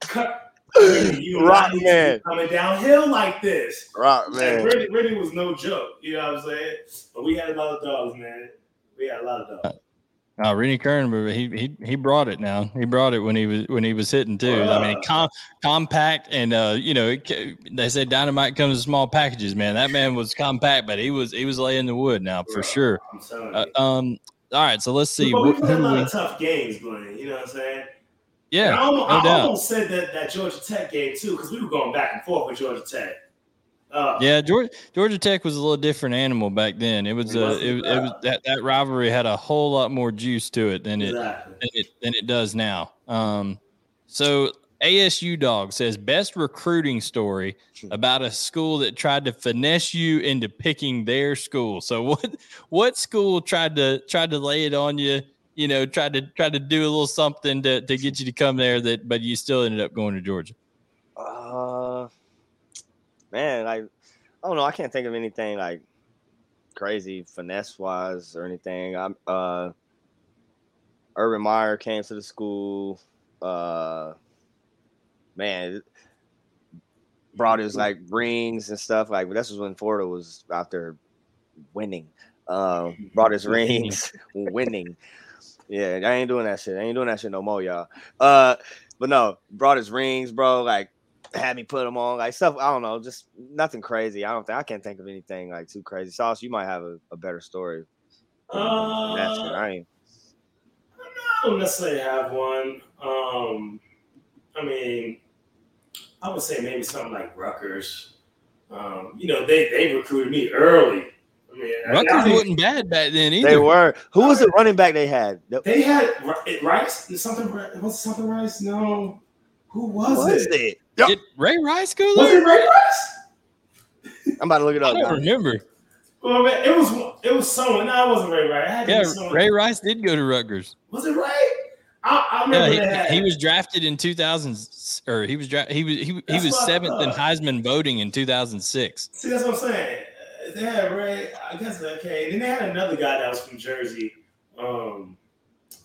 cut. you Rock man coming downhill like this. Rock man. Rennie, Rennie was no joke. You know what I'm saying? But we had a lot of dogs, man. We had a lot of dogs. Uh, Rennie Curran, he he he brought it now. He brought it when he was when he was hitting too. Uh, I mean, com- compact and uh, you know, it, they say dynamite comes in small packages. Man, that man was compact, but he was he was laying the wood now for sure. Uh, um, all right, so let's see. But we played a lot of tough games, Blaine. You know what I'm saying? Yeah, I almost, no I almost said that that Georgia Tech game too because we were going back and forth with Georgia Tech. Uh, yeah, Georgia, Georgia Tech was a little different animal back then. It was, uh, it, it, was that, that rivalry had a whole lot more juice to it than it than it, than it does now. Um, so ASU dog says best recruiting story about a school that tried to finesse you into picking their school. So what what school tried to tried to lay it on you? You know, tried to try to do a little something to, to get you to come there that, but you still ended up going to Georgia. Uh, man, like I don't know. I can't think of anything like crazy finesse wise or anything. I'm uh Urban Meyer came to the school. Uh man brought his like rings and stuff. Like this was when Florida was out there winning. Uh, brought his rings, winning. Yeah, I ain't doing that shit. I ain't doing that shit no more, y'all. Uh, but no, brought his rings, bro. Like had me put them on, like stuff. I don't know, just nothing crazy. I don't think I can't think of anything like too crazy. Sauce, you might have a, a better story. Uh, I ain't. I don't necessarily have one. Um, I mean, I would say maybe something like Rutgers. Um, you know, they they recruited me early. I mean, Rutgers I wasn't bad back then either. They were. Who was the running back they had? They had Rice. Something. Was something Rice? No. Who was, Who was it? it? Yep. Did Ray Rice go there? Was it Ray Rice? I'm about to look it up. I don't remember. Well, man, it was it was someone. No, it wasn't Ray Rice. yeah, Ray Rice did go to Rutgers. Was it Ray? I, I remember yeah, he, he, was drafted in 2000 or he was drafted. He was he, he was seventh in Heisman voting in 2006. See, that's what I'm saying. They had Ray. I guess okay. Then they had another guy that was from Jersey, um,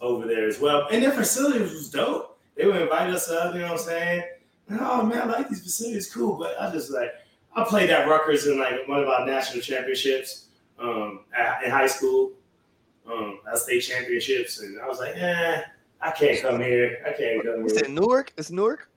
over there as well, and their facility was dope. They would invite us up. You know what I'm saying? Oh man, I like these facilities, cool. But I just like I played at Rutgers in like one of our national championships um, at, in high school, um, at state championships, and I was like, eh, I can't come here. I can't come here. Is it Newark? It's Newark.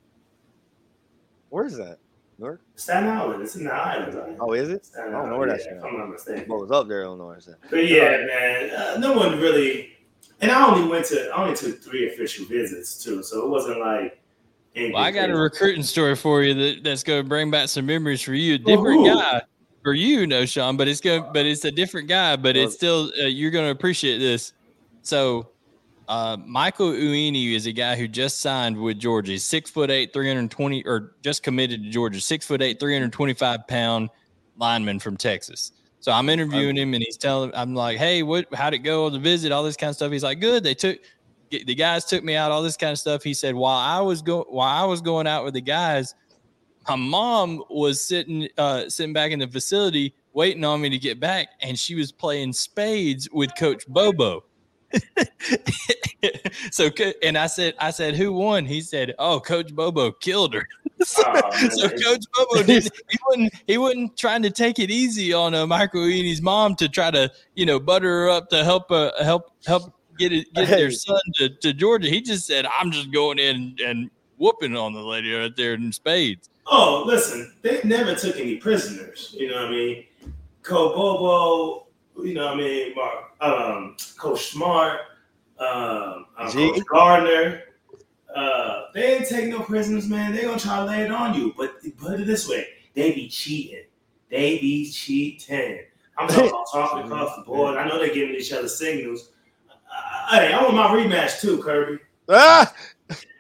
Where is that? Newark? Staten Island. It's in the island. Oh, is it? Staten I don't know where that's. Yeah, I'm not mistaken. What was up there, Illinois? But yeah, man, uh, no one really. And I only went to. I only took three official visits too, so it wasn't like well, I got a recruiting story for you that, that's going to bring back some memories for you. A different guy for you, Knowshon, but it's going, but it's a different guy. But it's still uh, you're going to appreciate this. So, uh, Michael Uini is a guy who just signed with Georgia. He's six foot eight, three hundred twenty, or just committed to Georgia. Six foot eight, three hundred twenty-five pound lineman from Texas. So I'm interviewing him, and he's telling, I'm like, "Hey, what? How'd it go on the visit? All this kind of stuff." He's like, "Good. They took the guys took me out, all this kind of stuff. He said while I was go while I was going out with the guys, my mom was sitting uh, sitting back in the facility waiting on me to get back, and she was playing spades with Coach Bobo. so and I said, I said, who won? He said, oh, Coach Bobo killed her. so, oh, so Coach Bobo didn't. He wasn't. He wasn't trying to take it easy on uh, Michael Uini's mom to try to, you know, butter her up to help uh, help help get it get hey. their son to, to Georgia. He just said, I'm just going in and whooping on the lady right there in spades. Oh, listen, they never took any prisoners. You know what I mean? Coach Bobo, you know what I mean? Mark, um, Coach Smart, um, um Coach Gardner. Uh, they ain't taking no prisoners, man. They gonna try to lay it on you. But put it this way, they be cheating. They be cheating. I'm talking about talking across the board. I know they're giving each other signals. Hey, I want my rematch too, Kirby. Ah!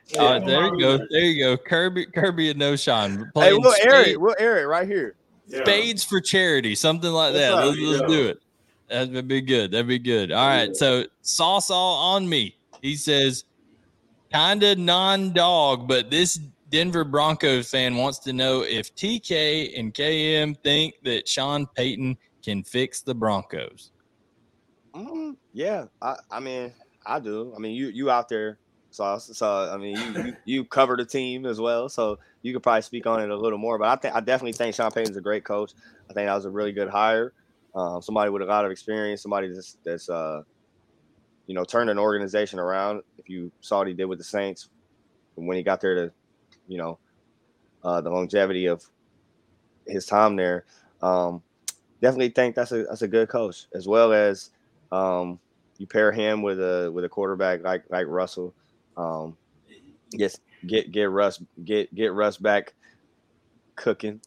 Yeah, uh, there you go. There you go. Kirby, Kirby and Knowshon. Hey, we'll air it. We'll air it right here. Spades for charity, something like that. Let's, let's do it. That'd be good. That'd be good. All right. So sauce all on me. He says, kind of non-dog, but this Denver Broncos fan wants to know if TK and KM think that Sean Payton can fix the Broncos. Mm, yeah, I, I mean, I do. I mean, you you out there so, so I mean, you, you, you cover the team as well, so you could probably speak on it a little more. But I think I definitely think Sean Payton's a great coach. I think that was a really good hire. Um, somebody with a lot of experience, somebody that's that's uh, you know turned an organization around. If you saw what he did with the Saints when he got there to, you know, uh, the longevity of his time there, um, definitely think that's a that's a good coach as well as um, you pair him with a with a quarterback like like Russell um, get get get Russ get get Russ back cooking.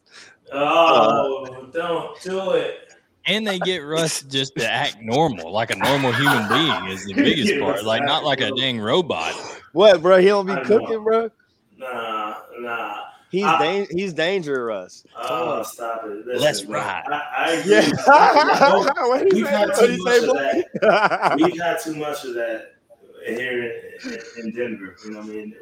Oh, uh, don't do it. And they get Russ just to act normal, like a normal human being, is the biggest part. Like not like a dang robot. What, bro? He don't be cooking, know. bro. Nah, nah. He's I, da- he's dangerous. Oh, stop it! Listen, Let's ride. I, I agree. Yeah. We've had too much of that. We've had too much of that here in, in Denver. You know what I mean?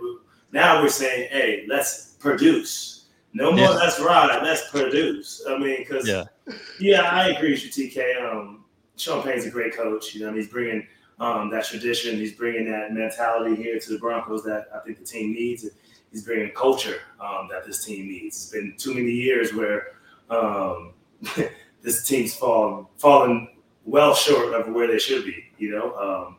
Now we're saying, hey, let's produce. No more yeah. let's ride, let's produce. I mean, because yeah. yeah, I agree with you, TK. Um, Sean Payton's a great coach. You know, he's bringing um, that tradition, he's bringing that mentality here to the Broncos that I think the team needs. He's bringing culture um, that this team needs. It's been too many years where um, this team's fallen fallen well short of where they should be. You know, um,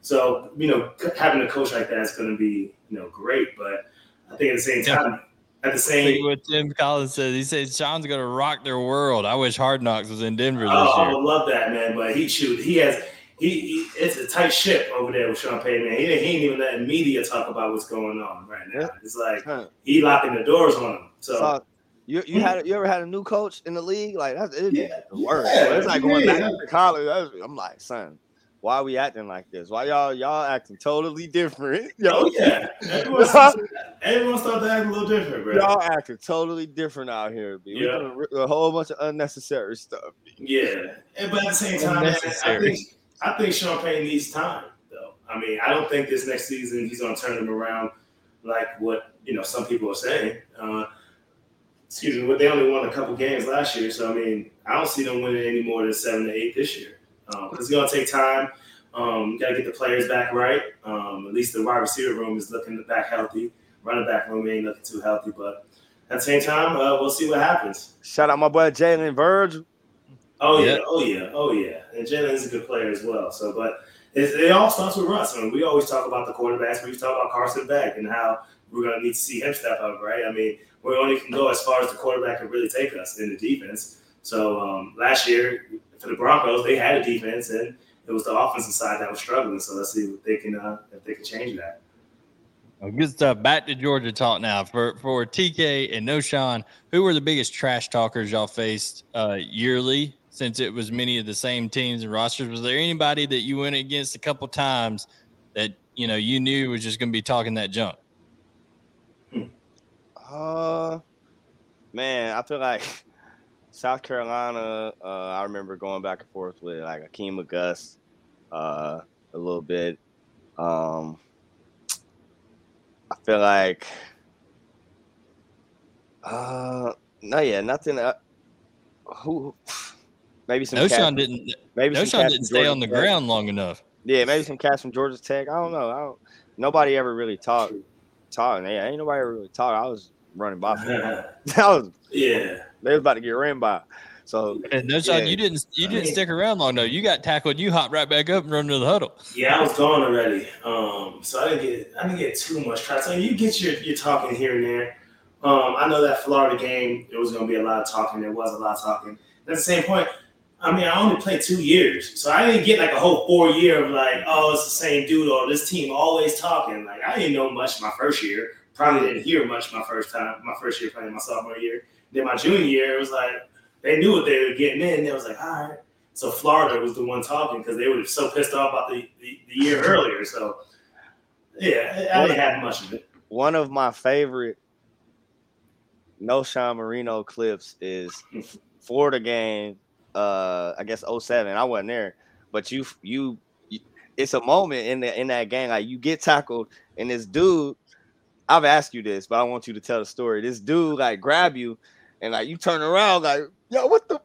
so, you know, having a coach like that is going to be, you know, great. But I think at the same time, at the same what Tim Collins says, he says Sean's going to rock their world. I wish Hard Knocks was in Denver this oh, year. I would love that, man. But he shoot, he has. He, he, it's a tight ship over there with Sean Payton. Man. He, he ain't even letting media talk about what's going on right now. It's like huh. he locking the doors on them. So, so you you hmm. had you ever had a new coach in the league? Like that's it yeah. the worst. Yeah, it's like going back to college. I'm like, son, why are we acting like this? Why y'all y'all acting totally different? Yo, oh, yeah, everyone everyone started acting a little different, bro. Y'all acting totally different out here, B. Yeah. doing a whole bunch of unnecessary stuff. B. Yeah, and but at the same time, I think I think Sean needs time, though. I mean, I don't think this next season he's gonna turn them around like what you know some people are saying. Uh, excuse me, but they only won a couple games last year, so I mean, I don't see them winning any more than seven to eight this year um, it's going to take time. Um, got to get the players back right. Um, at least the wide receiver room is looking back healthy. Running back room ain't looking too healthy, but at the same time, uh, we'll see what happens. Shout out my boy Jalen Virgil. Oh yeah, yeah, oh yeah, oh yeah, and Jalen is a good player as well. So, but it, it all starts with Russ. I mean, we always talk about the quarterbacks. We talk about Carson Beck and how we're going to need to see him step up, right? I mean, we only can go as far as the quarterback can really take us in the defense. So um, last year, for the Broncos, they had a defense, and it was the offensive side that was struggling. So let's see if they can uh, if they can change that. Well, good stuff. Back to Georgia talk now for for TK and Knowshon. Who were the biggest trash talkers y'all faced uh, yearly? Since it was many of the same teams and rosters, was there anybody that you went against a couple times that you know you knew was just going to be talking that junk? Uh, man, I feel like South Carolina, uh, I remember going back and forth with like Akeem Auguste uh, a little bit. Um, I feel like, uh, no, yeah, nothing. Uh, who? Maybe some. Knowshon didn't. Maybe Knowshon didn't stay on the ground long enough. Yeah, maybe some cats from Georgia Tech. I don't know. I don't. Nobody ever really talked. Talking. Yeah, ain't nobody ever really talked. I was running by. I was. yeah. They was about to get ran by. So And Knowshon, Yeah. you didn't you didn't stick around long though. You got tackled. You hopped right back up and run to the huddle. Yeah, I was gone already. Um, so I didn't get I didn't get too much try. So you get your your talking here and there. Um, I know that Florida game, there was gonna be a lot of talking. There was a lot of talking. At the same point, I mean, I only played two years, so I didn't get like a whole four year of like, oh, it's the same dude or this team always talking. Like I didn't know much my first year. Probably didn't hear much my first time, my first year playing my sophomore year. Then my junior year, it was like they knew what they were getting in. They was like, all right. So Florida was the one talking because they were so pissed off about the, the, the year earlier. So yeah, I I didn't have much of it. one of my favorite Knowshon Moreno clips is Florida game. Uh, I guess 07. I wasn't there, but you you. you it's a moment in the in that game like you get tackled and this dude. I've asked you this, but I want you to tell the story. This dude like grab you and like you turn around like yo what the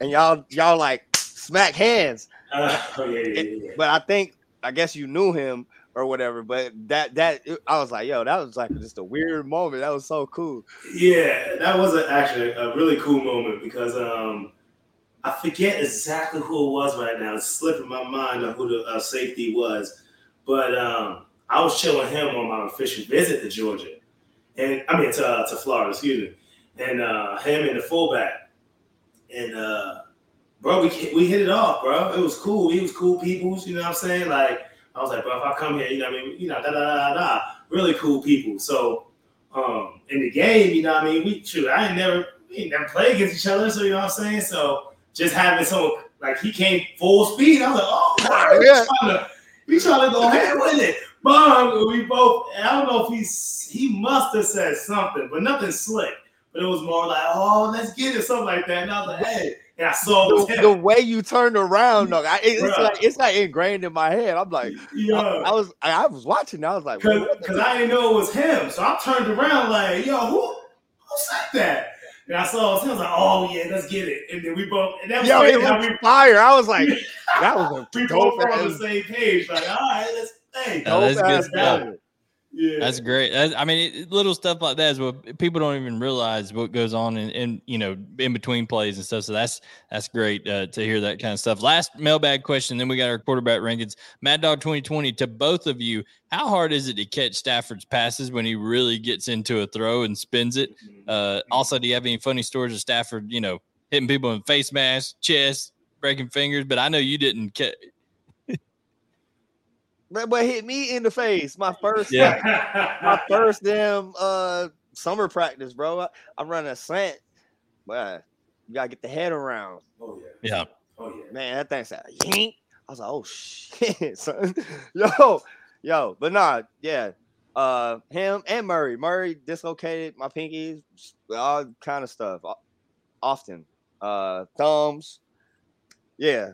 and y'all y'all like smack hands Uh, yeah, yeah. yeah. but I think I guess you knew him or whatever. But that that I was like, yo, that was like just a weird moment. That was so cool. Yeah, that was a, actually a really cool moment because um, I forget exactly who it was right now. It's slipping my mind on who the uh, safety was, but um, I was chilling him on my official visit to Georgia, and I mean to uh, to Florida, excuse me, and uh, him and the fullback, and uh, bro, we we hit it off, bro. It was cool. He was cool peoples, you know what I'm saying? Like I was like, bro, if I come here, you know what I mean? You know, da da da da, really cool people. So um in the game, you know what I mean? We shoot, I ain't never we ain't never played against each other, so you know what I'm saying? So just having someone like he came full speed, I was like, oh wow, Yeah. trying to he's trying to go ahead with it. Boom, we both I don't know if he's he must have said something, but nothing slick. But it was more like, oh, let's get it, something like that. And I was like, hey, and I saw The, the way you turned around, though, I, it's Bruh. like it's like ingrained in my head. I'm like, yeah. I, I was I, was watching. I was like, Cause, Cause I didn't know it was him. So I turned around like, yo, who who said that? And I saw it was. I was like, oh yeah, let's get it. And then we both and that was yo, crazy it how was we, fire. I was like, that was a we dope both were on the same page. Like, all right, let's hey. Yeah, that's dope good ass stuff. moment. Yeah. That's great. I mean, little stuff like that is what people don't even realize what goes on in, in you know in between plays and stuff. So that's that's great uh, to hear that kind of stuff. Last mailbag question, then we got our quarterback rankings. Mad Dog 2020 to both of you. How hard is it to catch Stafford's passes when he really gets into a throw and spins it? Uh, also, do you have any funny stories of Stafford? You know, hitting people in face mask, chest, breaking fingers. But I know you didn't catch. But, but hit me in the face. My first Yeah. my first damn uh summer practice, bro. I, I'm running a slant, but you gotta get the head around. Oh yeah. Yeah, Oh yeah. Man, that thing's said yank. I was like, oh shit, son. yo, yo, but nah, yeah. Uh, him and Murray. Murray dislocated my pinkies, all kind of stuff. Often, uh, thumbs. Yeah,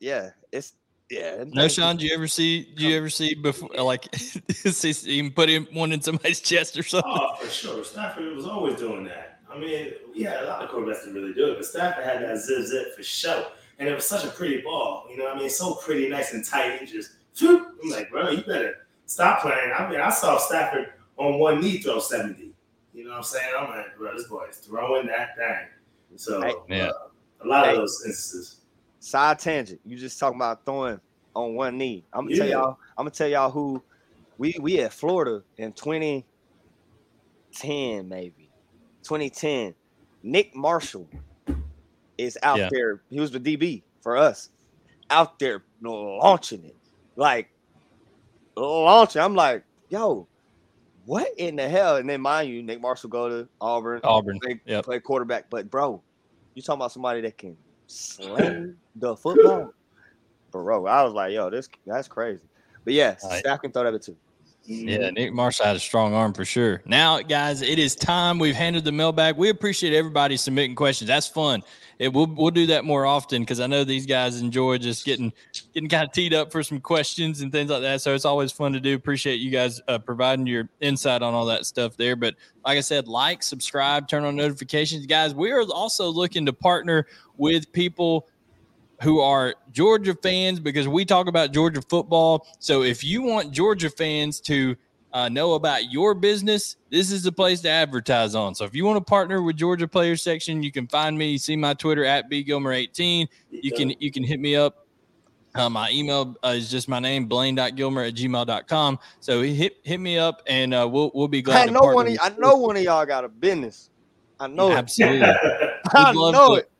yeah. It's yeah. Knowshon. Do you ever see? Do you ever see before like see him put him one in somebody's chest or something? Oh, for sure. Stafford was always doing that. I mean, yeah, a lot of quarterbacks didn't really do it, but Stafford had that zip zip for sure. And it was such a pretty ball, you know what I mean? So pretty, nice and tight, and just shoot. I'm like, bro, you better stop playing. I mean, I saw Stafford on one knee throw 70. You know what I'm saying? I'm like, bro, this boy is throwing that thing. So, Hey. Yeah. uh, a lot Hey. of those instances. Side tangent. You just talking about throwing on one knee. I'm gonna tell y'all. I'm gonna tell y'all who we we at Florida in 2010 maybe 2010. Nick Marshall is out Yeah. there. He was the DB for us, out there launching it like launching. I'm like, yo, what in the hell? And then mind you, Nick Marshall go to Auburn, Auburn. play, Yep. play quarterback. But bro, you talking about somebody that can sling the football, bro? I was like, yo, this that's crazy. But yeah, Right. Staff can throw that too. Yeah, Nick Marshall had a strong arm for sure. Now, guys, it is time. We've handed the mailbag. We appreciate everybody submitting questions. That's fun. It, we'll we'll do that more often because I know these guys enjoy just getting getting kind of teed up for some questions and things like that. So it's always fun to do. Appreciate you guys uh, providing your insight on all that stuff there. But like I said, like, subscribe, turn on notifications, guys. We are also looking to partner with people who are Georgia fans because we talk about Georgia football. So if you want Georgia fans to uh, know about your business, this is the place to advertise on. So if you want to partner with Georgia Players Section, you can find me. You See my Twitter at bgilmer18. You can you can hit me up. Uh, my email uh, is just my name, blaine.gilmer at gmail.com. So hit hit me up and uh, we'll we'll be glad I know one. Of, I know one of y'all got a business. I know it. absolutely. I know to, it.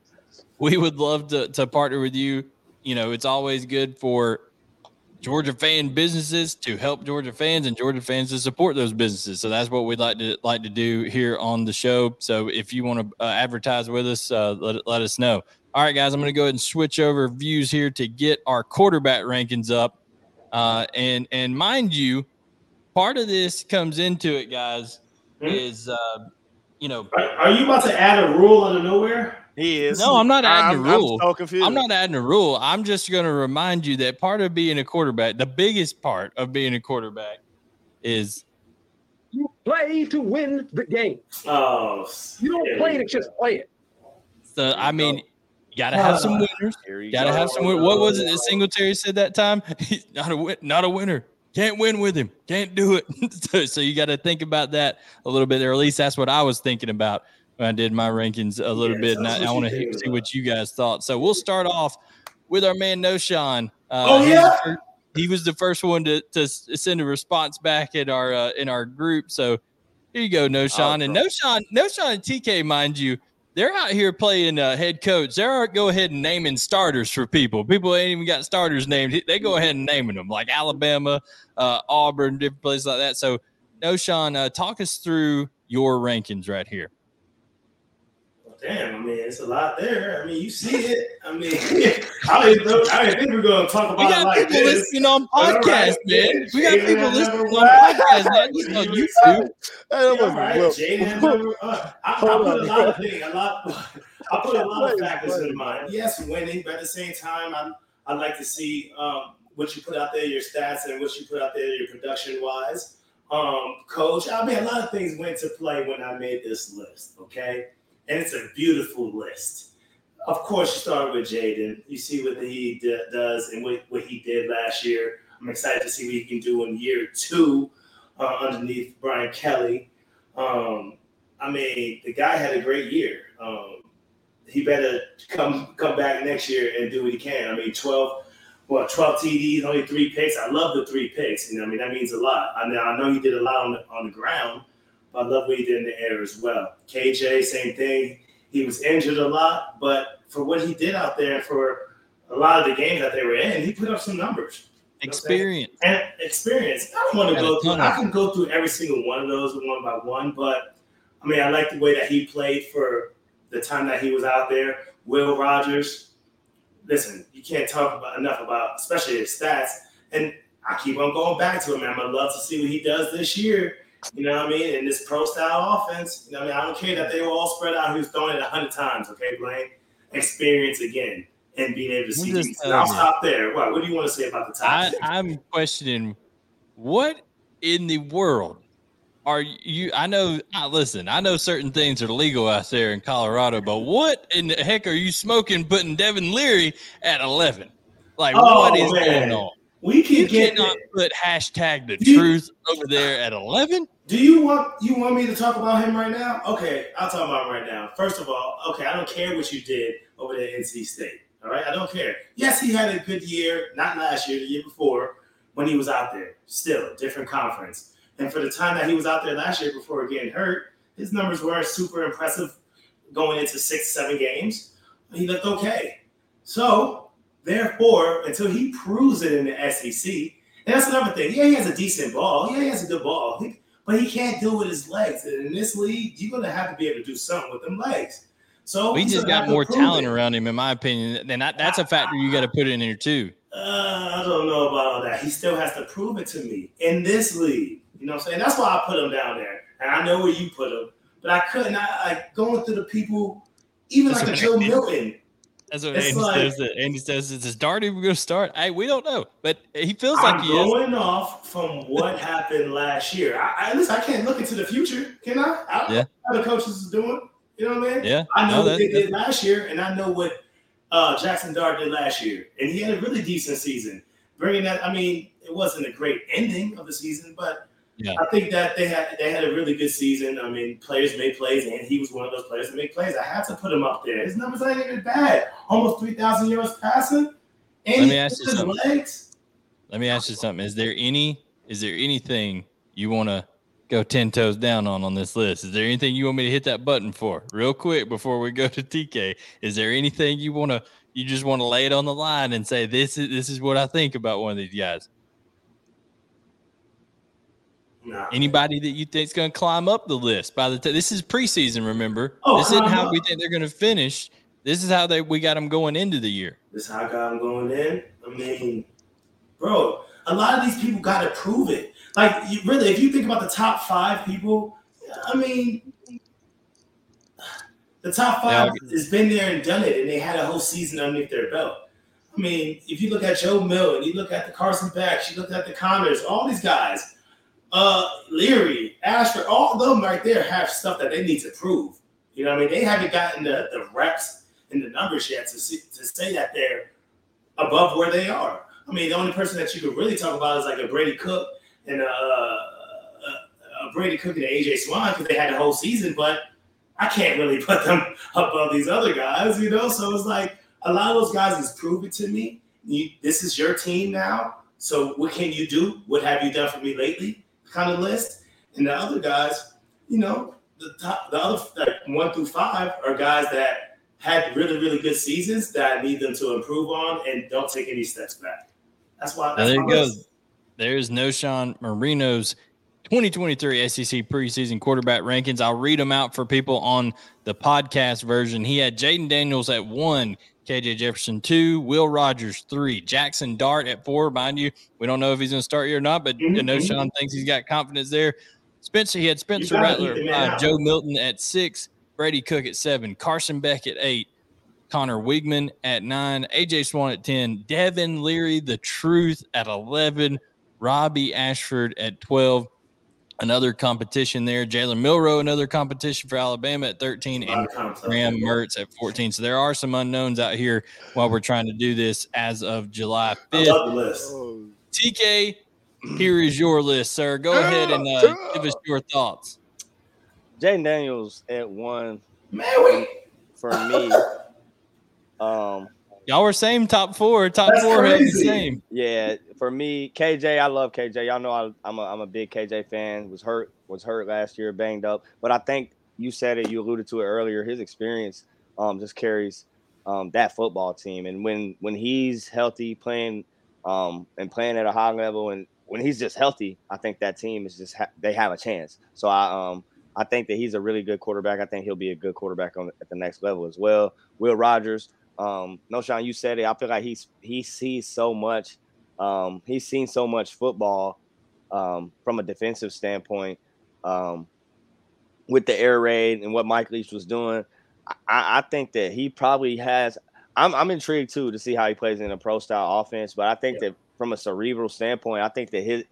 We would love to to partner with you. You know, it's always good for Georgia fan businesses to help Georgia fans and Georgia fans to support those businesses. So that's what we'd like to like to do here on the show. So if you want to uh, advertise with us, uh, let, let us know. All right, guys, I'm going to go ahead and switch over views here to get our quarterback rankings up. Uh, and and mind you, part of this comes into it, guys, mm-hmm. is uh, you know. Are, are you about to add a rule out of nowhere? He is. No, I'm not adding I'm, a rule. I'm so confused. I'm not adding a rule. I'm just going to remind you that part of being a quarterback, the biggest part of being a quarterback, is you play to win the game. Oh, you don't play to just play it. So I mean, you gotta have some ah, winners. You gotta have some. Win- what was it that Singletary said that time? He's not a win- not a winner. Can't win with him. Can't do it. so, so you got to think about that a little bit, or at least that's what I was thinking about when I did my rankings a little bit, and I, I want to see what you guys thought. So we'll start off with our man Knowshon. Uh, oh yeah, he was the first one to, to send a response back in our uh, in our group. So here you go, Knowshon, oh, and Knowshon, Knowshon and TK, mind you, they're out here playing uh, head coach. They're go ahead and naming starters for people. People ain't even got starters named. They go ahead and naming them, like Alabama, uh, Auburn, different places like that. So, Knowshon, uh, talk us through your rankings right here damn, I mean, it's a lot there. I mean, you see it. I mean, I didn't, know, I didn't think we are going to talk about we got it like people this. listening on podcast, right, man. We got people listening on podcast, not just on YouTube. That was right. Jayden number, uh, I, I put a lot of things, a lot. I put a lot of factors in mind. Yes, winning, but at the same time, I I like to see um, what you put out there, your stats, and what you put out there, your production wise. Um, coach, I mean, a lot of things went to play when I made this list. Okay and it's a beautiful list. Of course, you start with Jayden. You see what he d- does and what, what he did last year. I'm excited to see what he can do in year two uh, underneath Brian Kelly. Um, I mean, the guy had a great year. Um, he better come come back next year and do what he can. I mean, 12, well, 12 TDs, only three picks. I love the three picks. You know, I mean, that means a lot. I mean, I know he did a lot on the, on the ground, I love what he did in the air as well. KJ, same thing. He was injured a lot, but for what he did out there for a lot of the games that they were in, he put up some numbers. Experience. And experience. I don't want to go through, I can go through every single one of those one by one, but I mean, I like the way that he played for the time that he was out there. Will Rogers, listen, you can't talk about enough about, especially his stats. And I keep on going back to him. Man. I'm gonna love to see what he does this year you know what I mean? In this pro style offense, you know what I mean? I don't care that they were all spread out. He was throwing it a hundred times. Okay, Blaine. Experience again and being able to see. Uh, I'll stop there. What? What do you want to say about the top? I, I'm questioning what in the world are you? I know. listen, I know certain things are legal out there in Colorado, but what in the heck are you smoking? Putting Devin Leary at eleven? Like, oh, what is man. going on? We can you get cannot it. put hashtag the truth over there at eleven. Do you want you want me to talk about him right now? Okay, I'll talk about him right now. First of all, okay, I don't care what you did over at NC State. All right, I don't care. Yes, he had a good year, not last year, the year before when he was out there. Still, different conference. And for the time that he was out there last year before getting hurt, his numbers weren't super impressive going into six, seven games. He looked okay. So Therefore, until he proves it in the SEC, and that's another thing. Yeah, he has a decent ball. Yeah, he has a good ball, he, but he can't do it with his legs. And in this league, you're gonna have to be able to do something with them legs. So he just got more talent it. around him, in my opinion. And that's a factor you got to put in here too. Uh, I don't know about all that. He still has to prove it to me in this league. You know what I'm saying? That's why I put him down there. And I know where you put him, but I couldn't. I like going through the people, even like a Joe Milton. That's what Andy like, says. That Andy says, "Is this Darty going to start?" Hey, we don't know, but he feels I'm like he going is. Going off from what happened last year, I, I, listen. I can't look into the future, can I? I yeah. How the coaches is doing? You know what I mean? Yeah. I know no, what they did last year, and I know what uh, Jackson Dart did last year, and he had a really decent season. Bringing that, I mean, it wasn't a great ending of the season, but Yeah. I think that they had they had a really good season. I mean, players made plays, and he was one of those players that made plays. I had to put him up there. His numbers ain't even bad. Almost three thousand yards passing, and Let me ask you something. legs. Let me ask you something. Is there any is there anything you want to go 10 toes down on on this list? Is there anything you want me to hit that button for real quick before we go to TK? Is there anything you want to you just want to lay it on the line and say this is this is what I think about one of these guys? Nah. Anybody that you think's going to climb up the list by the time this is preseason, remember? Oh, this isn't how up. we think they're going to finish. This is how they we got them going into the year. This is how I got him going in. I mean, bro, a lot of these people got to prove it. Like, you, really, if you think about the top five people, I mean, the top five has been there and done it, and they had a whole season underneath their belt. I mean, if you look at Joe Milton, you look at the Carson Becks, you look at the Conners, all these guys, uh, Leary, Ashford, all of them right there have stuff that they need to prove. You know what I mean? They haven't gotten the, the reps and the numbers yet to see, to say that they're above where they are. I mean, the only person that you could really talk about is like a Brady Cook and a, a, a Brady Cook and AJ Swann because they had the whole season, but I can't really put them above these other guys, you know. So it's like a lot of those guys has proven to me, you, this is your team now. So what can you do? What have you done for me lately? Kind of list. And the other guys, you know, the top, the other like one through five are guys that had really, really good seasons that I need them to improve on and don't take any steps back. That's why. That's there you go. list. There's Knowshon Moreno's 2023 SEC preseason quarterback rankings. I'll read them out for people on the podcast version. He had Jayden Daniels at one, KJ Jefferson two, Will Rogers three, Jackson Dart at four. Mind you, we don't know if he's going to start here or not, but I know Mhm. Sean thinks he's got confidence there. Spencer, he had Spencer Rattler keep the at man five, out. Joe Milton at six, Brady Cook at seven, Carson Beck at eight, Conner Weigman at nine, AJ Swann at 10, Devin Leary, the truth at 11, Robbie Ashford at 12. Another competition there. Jalen Milroe, another competition for Alabama at 13, and of. Graham Mertz at 14. So there are some unknowns out here while we're trying to do this as of July I 5th. love the list. TK, here is your list, sir. Go ahead and uh, give us your thoughts. Jayden Daniels at one Man, we for me. Um, Y'all were same top four. Top That's four held the same. yeah, for me, KJ, I love KJ. Y'all know I, I'm a I'm a big KJ fan. Was hurt was hurt last year, banged up. But I think you said it. You alluded to it earlier. His experience um, just carries um, that football team. And when when he's healthy, playing um, and playing at a high level, and when he's just healthy, I think that team is just ha- they have a chance. So I um I think that he's a really good quarterback. I think he'll be a good quarterback on at the next level as well. Will Rogers, um, Knowshon, you said it. I feel like he's he sees so much. Um, he's seen so much football um, from a defensive standpoint um, with the air raid and what Mike Leach was doing. I, I think that he probably has. I'm, I'm intrigued too to see how he plays in a pro style offense, but I think that from a cerebral standpoint, I think that his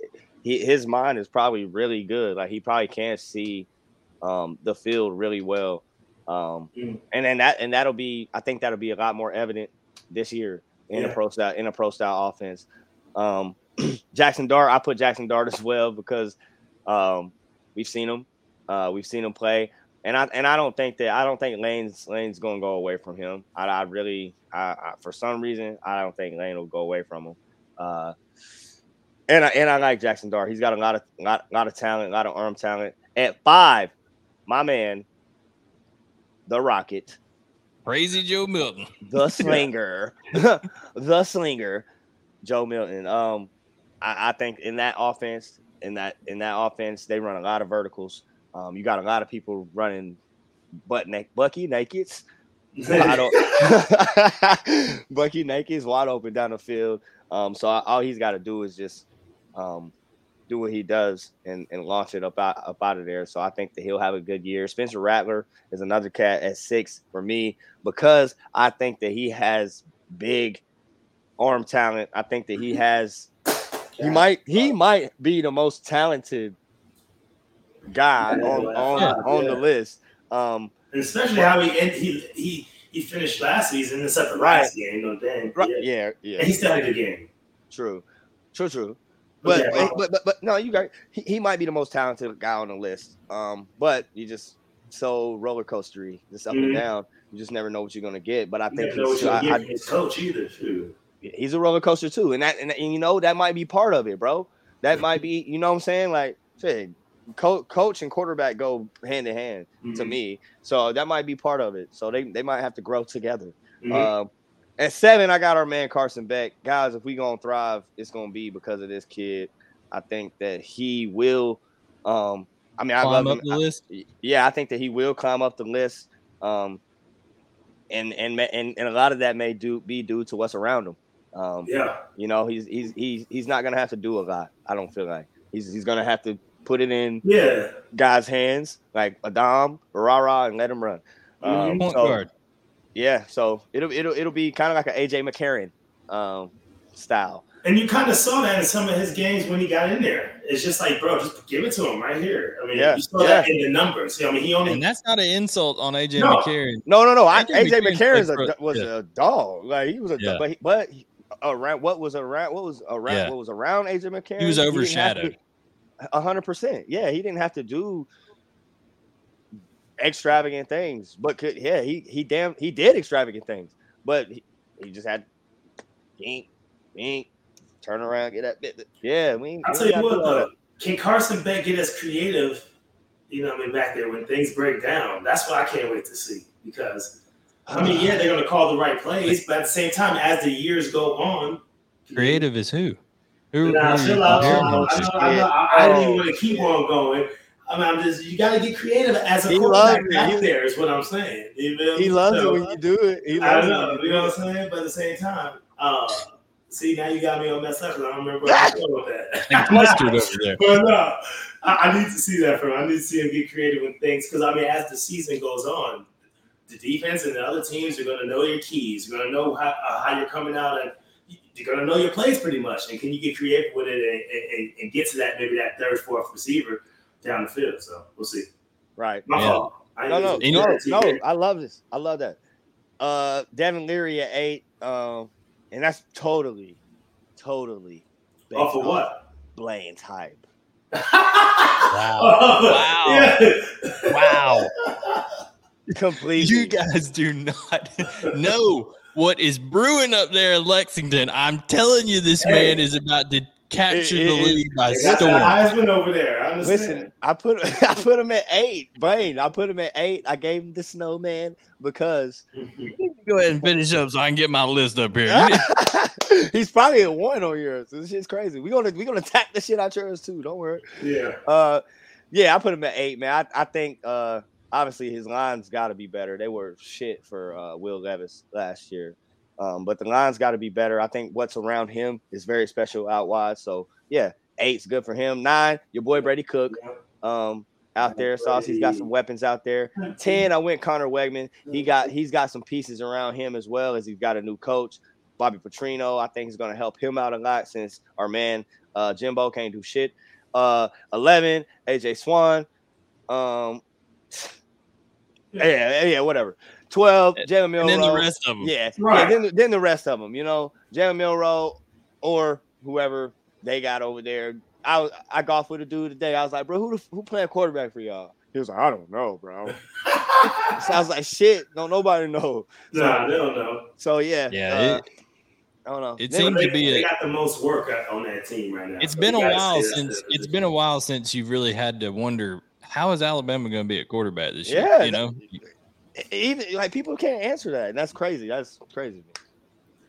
he, his mind is probably really good. Like he probably can see um, the field really well. Um, Mm. and then that and that'll be I think that'll be a lot more evident this year in a pro style in a pro style offense. Um, Jackson Dart, I put Jackson Dart as well because um, we've seen him, uh, we've seen him play, and I and I don't think that I don't think Lane's Lane's gonna go away from him. I, I really, I, I for some reason I don't think Lane will go away from him. Uh, and I and I like Jackson Dart. He's got a lot of lot, lot of talent, a lot of arm talent. At five, my man, the Rocket, Crazy Joe Milton. the slinger, the slinger, Joe Milton. Um, I, I think in that offense, in that in that offense, they run a lot of verticals. Um, you got a lot of people running butt neck, Bucky nakeds. Bucky nakeds wide open down the field. Um, so all he's got to do is just um, do what he does and, and launch it up out, up out of there. So I think that he'll have a good year. Spencer Rattler is another cat at six for me because I think that he has big arm talent. I think that he has he might he might be the most talented guy on on, on the list. Um, And especially how he and he he he finished last season except the Right. last game. No damn. Right. Yeah. Yeah, yeah. And he still had a good game. True, true, true. But But yeah, but, but but no, you got he, he might be the most talented guy on the list. Um, but you just so roller coastery, just up and Mhm. down. You just never know what you're gonna get. But I You think never know what he's, you're I, I, his coach either. Shoot. He's a roller coaster too, and that and, and you know that might be part of it, bro. That might be you know what I'm saying. Like, shit, co- coach and quarterback go hand in hand to Mhm. me, so that might be part of it. So they they might have to grow together. Mhm. Um, at seven, I got our man Carson Beck. Guys, if we gonna thrive, it's gonna be because of this kid. I think that he will. Um, I mean, I Climb love him. the I- list. yeah, I think that he will climb up the list. Um, and and and and a lot of that may do be due to what's around him. Um, yeah. you know, he's he's he's he's not gonna have to do a lot. I don't feel like he's he's gonna have to put it in Yeah. guys' hands like Adam, Rara, and let him run. Um, Point so- yeah, so it'll it'll it'll be kind of like an AJ McCarron um, style. And you kind of saw that in some of his games when he got in there. It's just like, bro, just give it to him right here. I mean, Yeah, you saw that yeah. in the numbers. I mean, he only And that's not an insult on AJ No. McCarron. No, no, no. I, AJ AJ McCarron's McCarron's a, was yeah. a dog. Like he was a Yeah. but he, but he- around what was around what was around Yeah. what was around AJ McCarron. He was overshadowed. A hundred percent. Yeah, he didn't have to do extravagant things, but could yeah he he damn he did extravagant things, but he, he just had ink ink turn around get that bit. Yeah, we. I'll we tell you what, though, can Carson Beck get as creative? You know, what I mean, back there when things break down, that's what I can't wait to see. Because I mean, yeah, they're going to call the right plays, but at the same time, as the years go on, Creative is who? Who? Nah, who chill out. chill comparing out. him I, to? know, I, know, I, I didn't even want to keep on going. I mean, I'm just you got to get creative as a He quarterback loves it. back He- there. Is what I'm saying. You feel He loves So, it when you do it. He I loves know, it. you you know what I'm saying. But at the same time, uh, see now you got me on messed up because I don't remember what I was doing with that. Like mustard over there. But no, I, I need to see that from him. I need to see him get creative with things because I mean, as the season goes on, the defense and the other teams are going to know your keys. You're going to know how, uh, how you're coming out, and you're going to know your plays pretty much. And can you get creative with it and, and, and get to that maybe that third, fourth receiver down the field? So we'll see. Right. My Yeah. fault. I No, no, didn't no, mean to no. I love this. I love that. Uh, Devin Leary at eight. Um, and that's totally, totally based Off of on what? Blaine's hype. Wow. Wow. Yeah. Wow. Completely. You guys do not know what is brewing up there in Lexington. I'm telling you, this Hey. man is about to capture It- the it- lead by They got storm. that Heisman over there. I understand. Listen, I put I put him at eight. Blaine, I put him at eight. I gave him the snowman because Go ahead and finish up so I can get my list up here. He's probably a one on yours. This shit's crazy. We're gonna we're gonna attack the shit out yours too. Don't worry. yeah. Uh, yeah, I put him at eight, man. I, I think uh, obviously his lines got to be better. They were shit for uh, Will Levis last year, um, but the lines got to be better. I think what's around him is very special out wide. So yeah, eight's good for him. Nine, your boy Brady Cook, um, out there. Sauce, he's got some weapons out there. Ten, I went Conner Weigman. He got he's got some pieces around him as well as he's got a new coach, Bobby Petrino. I think he's going to help him out a lot since our man uh, Jimbo can't do shit. Uh, eleven, AJ Swann. Um, yeah, yeah, whatever. Twelve, Jalen and then the rest of them. Yeah, Right. yeah. Then, then the rest of them, you know, Jalen Milroe or whoever they got over there. I was I golfed with a dude today. I was like, bro, who the, who playing quarterback for y'all? He was like, I don't know, bro. so I was like, shit, don't nobody know. nah, they don't know. So yeah, Yeah, uh, it- I don't know. it Then- seems They, to be they a- got the most work on that team right now. It's So been a while since it's been a while since you've really had to wonder how is Alabama going to be a quarterback this year. Yeah, you know, even like people can't answer that, and that's crazy. That's crazy.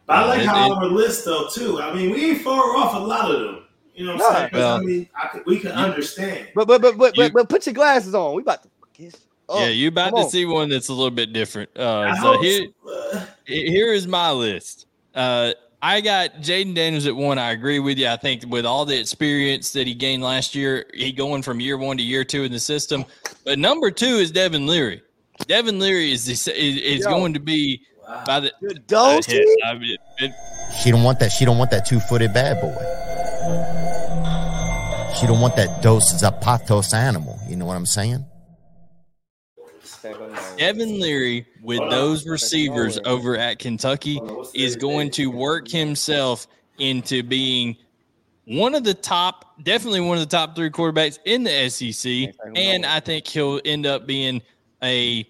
But I like It- how it- our list though too. I mean, we ain't far off a lot of them. You know what I'm saying? 'Cause, well- I mean, I could, we can understand. But but but but You- but, but put your glasses on. We about to kiss. Oh, yeah, you're about come to on. see one that's a little bit different. Uh, so here, uh, here is my list. Uh, I got Jayden Daniels at one. I agree with you. I think with all the experience that he gained last year, he going from year one to year two in the system. But number two is Devin Leary. Devin Leary is the, is, is Yo. going to be wow. by the Good dose. hit. I mean, it, She don't want that. She don't want that two-footed bad boy. She don't want that dos zapatos animal. You know what I'm saying? Devin Leary with those receivers over at Kentucky Hold on, what's is going to work himself into being one of the top, definitely one of the top three quarterbacks in the SEC. And I think he'll end up being a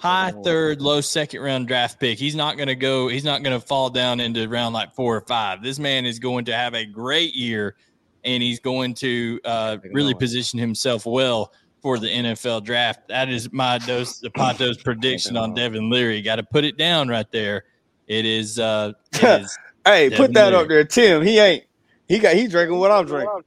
high third, low second round draft pick. He's not going to go, he's not going to fall down into round like four or five. This man is going to have a great year and he's going to uh, really position himself well for the NFL draft. That is my dose, the Pato's prediction on Devin Leary. Got to put it down right there. It is, uh, it is Hey, Devin put that Leary. up there, Tim. He ain't. He got. He drinking what I'm drinking.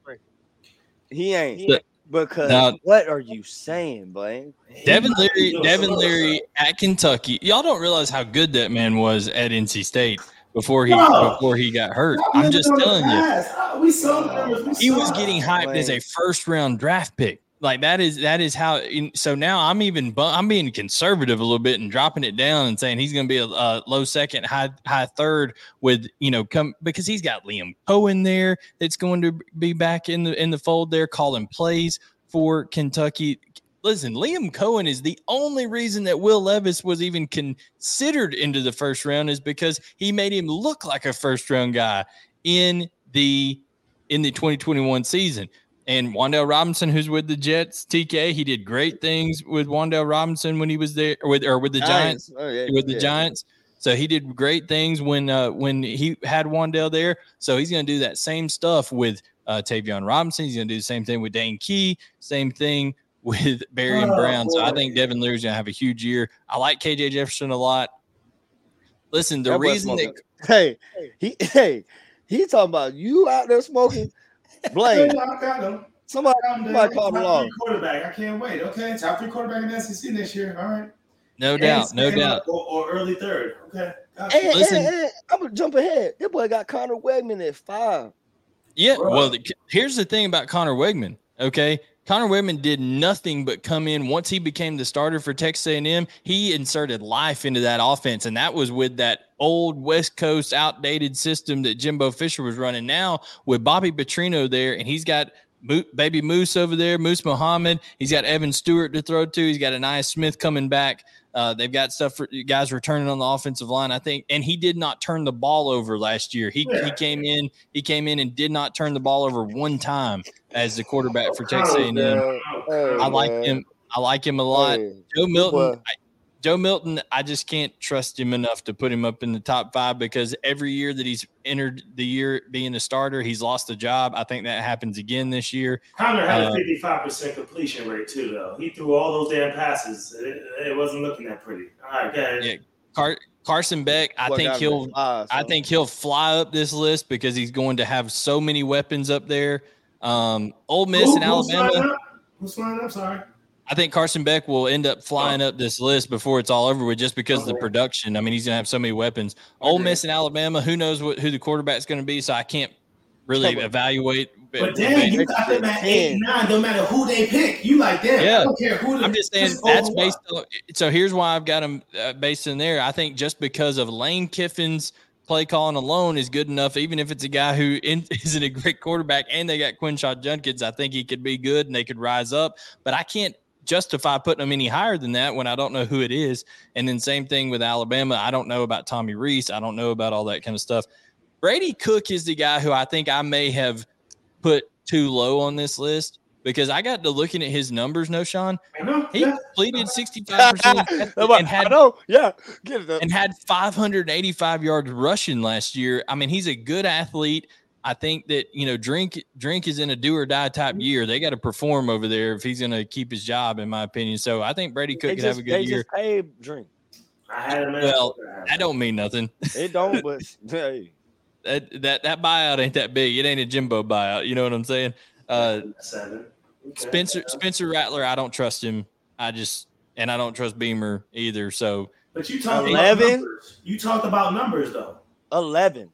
He ain't. Look, Because now- what are you saying, Blaine? Devin Leary, Devin Leary at Kentucky. Y'all don't realize how good that man was at NC State before he No. before he got hurt. Stop I'm just telling you, past. We saw the numbers. We he was getting hyped as a first round draft pick. Like that is that is how. So now I'm even I'm being conservative a little bit and dropping it down and saying he's going to be a, a low second, high high third with you know come because he's got Liam Coen there that's going to be back in the in the fold there calling plays for Kentucky. Listen, Liam Coen is the only reason that Will Levis was even considered into the first round is because he made him look like a first round guy in the in the 2021 season. And Wan'Dale Robinson, who's with the Jets, TK, he did great things with Wan'Dale Robinson when he was there, or with or with the Giants Oh, yeah, with the yeah. Giants. So he did great things when uh, when he had Wan'Dale there. So he's going to do that same stuff with uh, Tayvion Robinson. He's going to do the same thing with Dane Key. Same thing with Barry and Oh, Brown. So I think Devin Leary's going to have a huge year. I like KJ Jefferson a lot. Listen, the That reason that. Hey, he hey, he talking about you out there smoking. Blaine, I got him. somebody, Calm down. somebody called Top him off. quarterback. I can't wait. Okay, top three quarterback in the SEC this year. All right. no And doubt, no doubt. Or, or early third. Okay. Gotcha. Hey, Listen. hey, hey, I'm gonna jump ahead. That boy got Conner Weigman at five. Yeah. Bro. Well, the, here's the thing about Conner Weigman. Okay. Conner Weigman did nothing but come in once he became the starter for Texas A&M. He inserted life into that offense, and that was with that old West Coast outdated system that Jimbo Fisher was running. Now with Bobby Petrino there, and he's got Mo- baby Moose over there, Moose Muhammad. He's got Evan Stewart to throw to. He's got Ainias Smith coming back. Uh, they've got stuff for guys returning on the offensive line, I think. And he did not turn the ball over last year. He, he came in, he came in and did not turn the ball over one time as the quarterback for Texas A&M. Hey, I like him. I like him a lot. Hey, Joe Milton. boy. I, Joe Milton. I just can't trust him enough to put him up in the top five because every year that he's entered the year being a starter, he's lost a job. I think that happens again this year. Conner had Uh, a 55% completion rate too, though. He threw all those damn passes. It, it wasn't looking that pretty. All right, guys. Yeah. Car- Carson Beck. I boy think he'll. at five, I think he'll fly up this list because he's going to have so many weapons up there. Um, Ole Miss Who- and who's Alabama. flying up? Who's flying up? Sorry. I think Carson Beck will end up flying up this list before it's all over with, just because of the production. I mean, he's gonna have so many weapons. Ole. Miss and Alabama. Who knows what who the quarterback's going to be? So I can't really Come evaluate. But damn, you got them at eight nine. No matter who they pick, you like damn. Yeah. I don't care who. The, I'm just saying just that's based on. So here's why I've got them uh, based in there. I think just because of Lane Kiffin's play calling alone is good enough. Even if it's a guy who in, isn't a great quarterback, and they got Quinshon Judkins, I think he could be good and they could rise up. But I can't justify putting them any higher than that when I don't know who it is. And then same thing with Alabama. I don't know about Tommy Rees. I don't know about all that kind of stuff. Brady Cook is the guy who I think I may have put too low on this list because I got to looking at his numbers. Knowshon, he yeah. completed 65% and I had know. Yeah, get it and had 585 yards rushing last year. I mean, he's a good athlete. I think that you know, drink drink is in a do or die type year. They got to perform over there if he's going to keep his job, in my opinion. So I think Brady Cook They could have a good they year. just paid drink. I had Well, That don't mean nothing. It don't, but hey, That that that buyout ain't that big. It ain't a Jimbo buyout. You know what I'm saying? Uh, seven. Okay. Spencer Spencer Rattler, I don't trust him. I just and I don't trust Beamer either. So But you talk 11? about numbers. You talked about numbers though. eleven.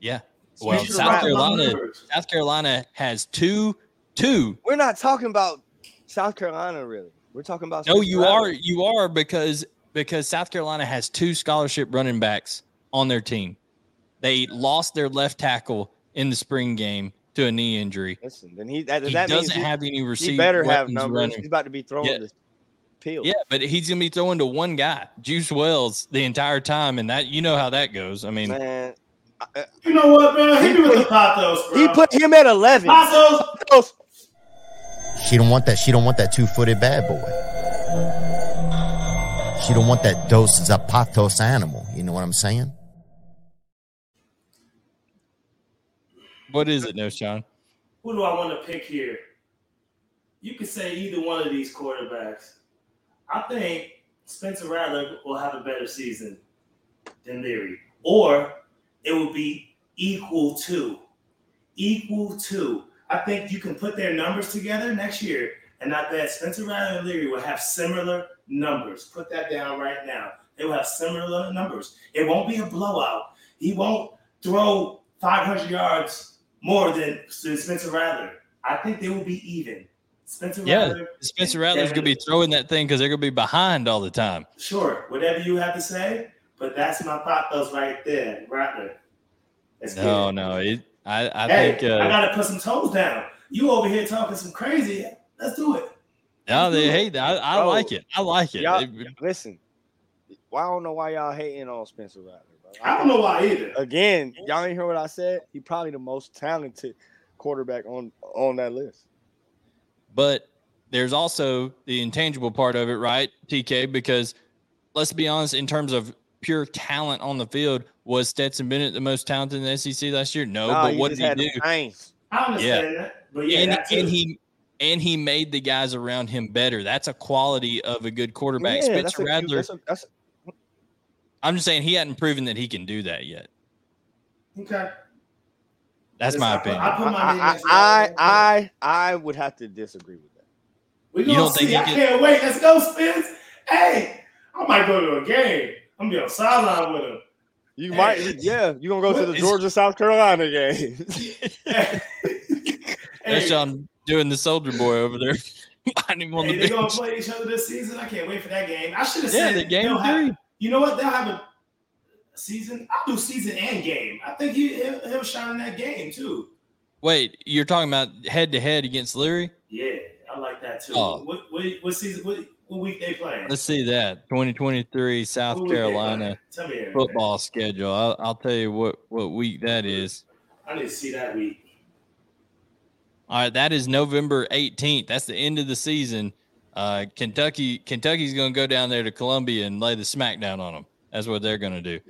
yeah. Well, South Carolina. South Carolina has two, two. We're not talking about South Carolina, really. We're talking about. No, Spencer you Rattler. are, you are because because South Carolina has two scholarship running backs on their team. They lost their left tackle in the spring game to a knee injury. Listen, then he that, He that doesn't he, have any he better have numbers. running. He's about to be throwing Yeah. the peeled. Yeah, but he's gonna be throwing to one guy, Juice Wells, the entire time, and that you know how that goes. I mean, man. I- You know what, man? Hit me with He- the pathos, bro. He put him at eleven. pathos. She don't want that. She don't want that two footed bad boy. She don't want that dos zapatos animal. You know what I'm saying? what is it, Knowshon? Who do I want to pick here? You could say either one of these quarterbacks. I think Spencer Rattler will have a better season than Leary, or it will be equal to. Equal to. I think you can put their numbers together next year, and I bet Spencer Rattler and Leary will have similar numbers. Put that down right now. They will have similar numbers. It won't be a blowout. He won't throw 500 yards more than Spencer Rattler. I think they will be even. Spencer Yeah, Rattler. Spencer Rattler's gonna be throwing that thing because they're gonna be behind all the time. Sure, whatever you have to say, but that's my thought. Those right there, Rattler. Let's No, it. no, it, I, I hey, think uh, I gotta put some toes down. You over here talking some crazy. Let's do it. no, they hate that. I, I Bro, like it. I like it. Y'all, It- listen. Well, I don't know why y'all hating on Spencer Rattler, bro. I don't know why either. Again, y'all ain't hear what I said. He probably the most talented quarterback on on that list. but there's also the intangible part of it, right, TK? Because let's be honest, in terms of pure talent on the field, was Stetson Bennett the most talented in the SEC last year? No, Nah, but you what just did he do? the Saints. I understand that, but yeah, and, that too. and he and he made the guys around him better. That's a quality of a good quarterback. Yeah, that's Spencer a- Rattler. that's a- that's a- I'm just saying he hadn't proven that he can do that yet. okay. That's Listen, my I opinion. I put my name I, I. I, I would have to disagree with that. We You gonna don't think see. he I could- can't wait. Let's go, Spence. Hey, I might go to a game. I'm gonna be on sideline with him. You Hey. might, yeah. You gonna go to the Georgia South Carolina game? Hey, That's John doing the soldier boy over there. behind him on hey, the they're gonna play each other this season. I can't wait for that game. I should have Yeah, said the game they'll have- three. You know what? They'll have a season. I'll do season and game. I think he he'll, he'll shine in that game too. Wait, you're talking about head to head against Leary? Yeah, I like that too. Oh. What, what what season? What, what week they playing? Let's see that 2023 South What Carolina playing? Tell me everything. football schedule. I'll, I'll tell you what what week that is. I didn't see that week. All right, that is November 18th. That's the end of the season. Uh, Kentucky Kentucky's going to go down there to Columbia and lay the smackdown on them. That's what they're going to do.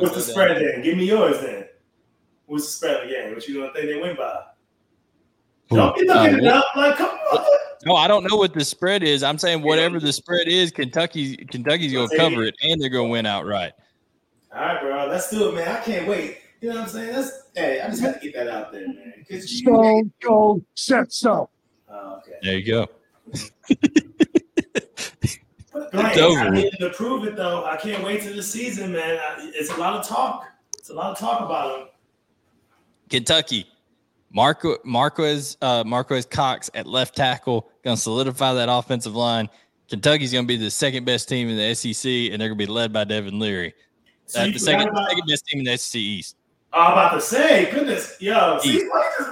What's the down- spread then? Give me yours then. What's the spread of the game? What you gonna think they win by? Don't be looking Uh, it up. Like, come on. No, I don't know what the spread is. I'm saying whatever the spread is, Kentucky Kentucky's going to cover it and they're going to win outright. All right, bro. Let's do it, man. I can't wait. You know what I'm saying? That's hey, I just had to get that out there, man. 'Cause you- Stone Cold said so. Oh, okay. There you go. But Blaine, It's over I with. need to prove it though. I can't wait to the season, man. I, it's a lot of talk. It's a lot of talk about him. Kentucky, Marco Marquez uh, Marques Cox at left tackle going to solidify that offensive line. Kentucky's going to be the second best team in the SEC, and they're going to be led by Devin Leary. So Uh, the second, about- second best team in the SEC East. I'm about to say, goodness, yo, see, East. why you just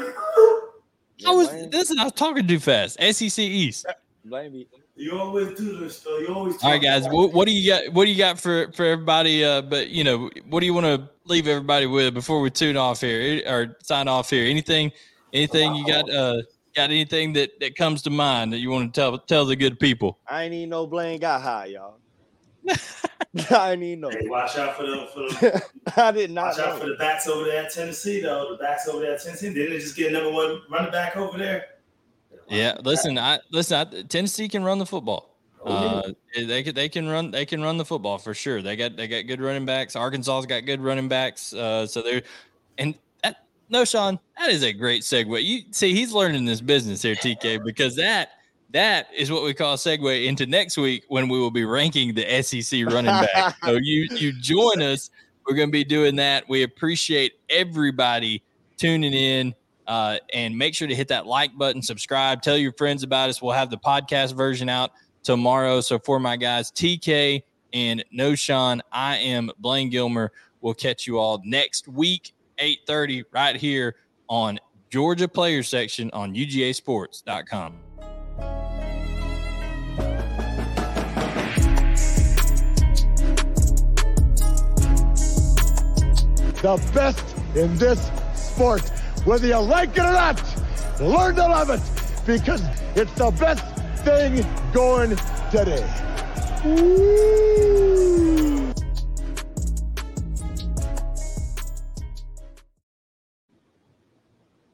be- I was Blame- listen. I was talking too fast. SEC East. blame me. You always do this, though. You always. All right, guys. What, what do you got? What do you got for for everybody? Uh, but you know, what do you want to leave everybody with before we tune off here or sign off here? Anything? Anything you got? Uh, got anything that that comes to mind that you want to tell tell the good people? I ain't even no Blaine got high, y'all. I ain't even know. Hey, watch out for the for the I did not watch out for the backs over there at Tennessee, though. The backs over there at Tennessee. Didn't they just get number one running back over there? Yeah, listen, I listen. I, Tennessee can run the football. Oh, Uh, they can they can run they can run the football for sure. They got they got good running backs. Arkansas's got good running backs. Uh, so they're and that, Knowshon, that is a great segue. You see, he's learning this business here, TK, because that that is what we call a segue into next week when we will be ranking the SEC running back. so you you join us. We're going to be doing that. We appreciate everybody tuning in. Uh, and make sure to hit that like button, subscribe, tell your friends about us. We'll have the podcast version out tomorrow. So for my guys, TK and Knowshon, I am Blaine Gilmer. We'll catch you all next week, 8:30, right here on Georgia Player Section on UGASports.com. The best in this sport whether you like it or not, learn to love it because it's the best thing going today.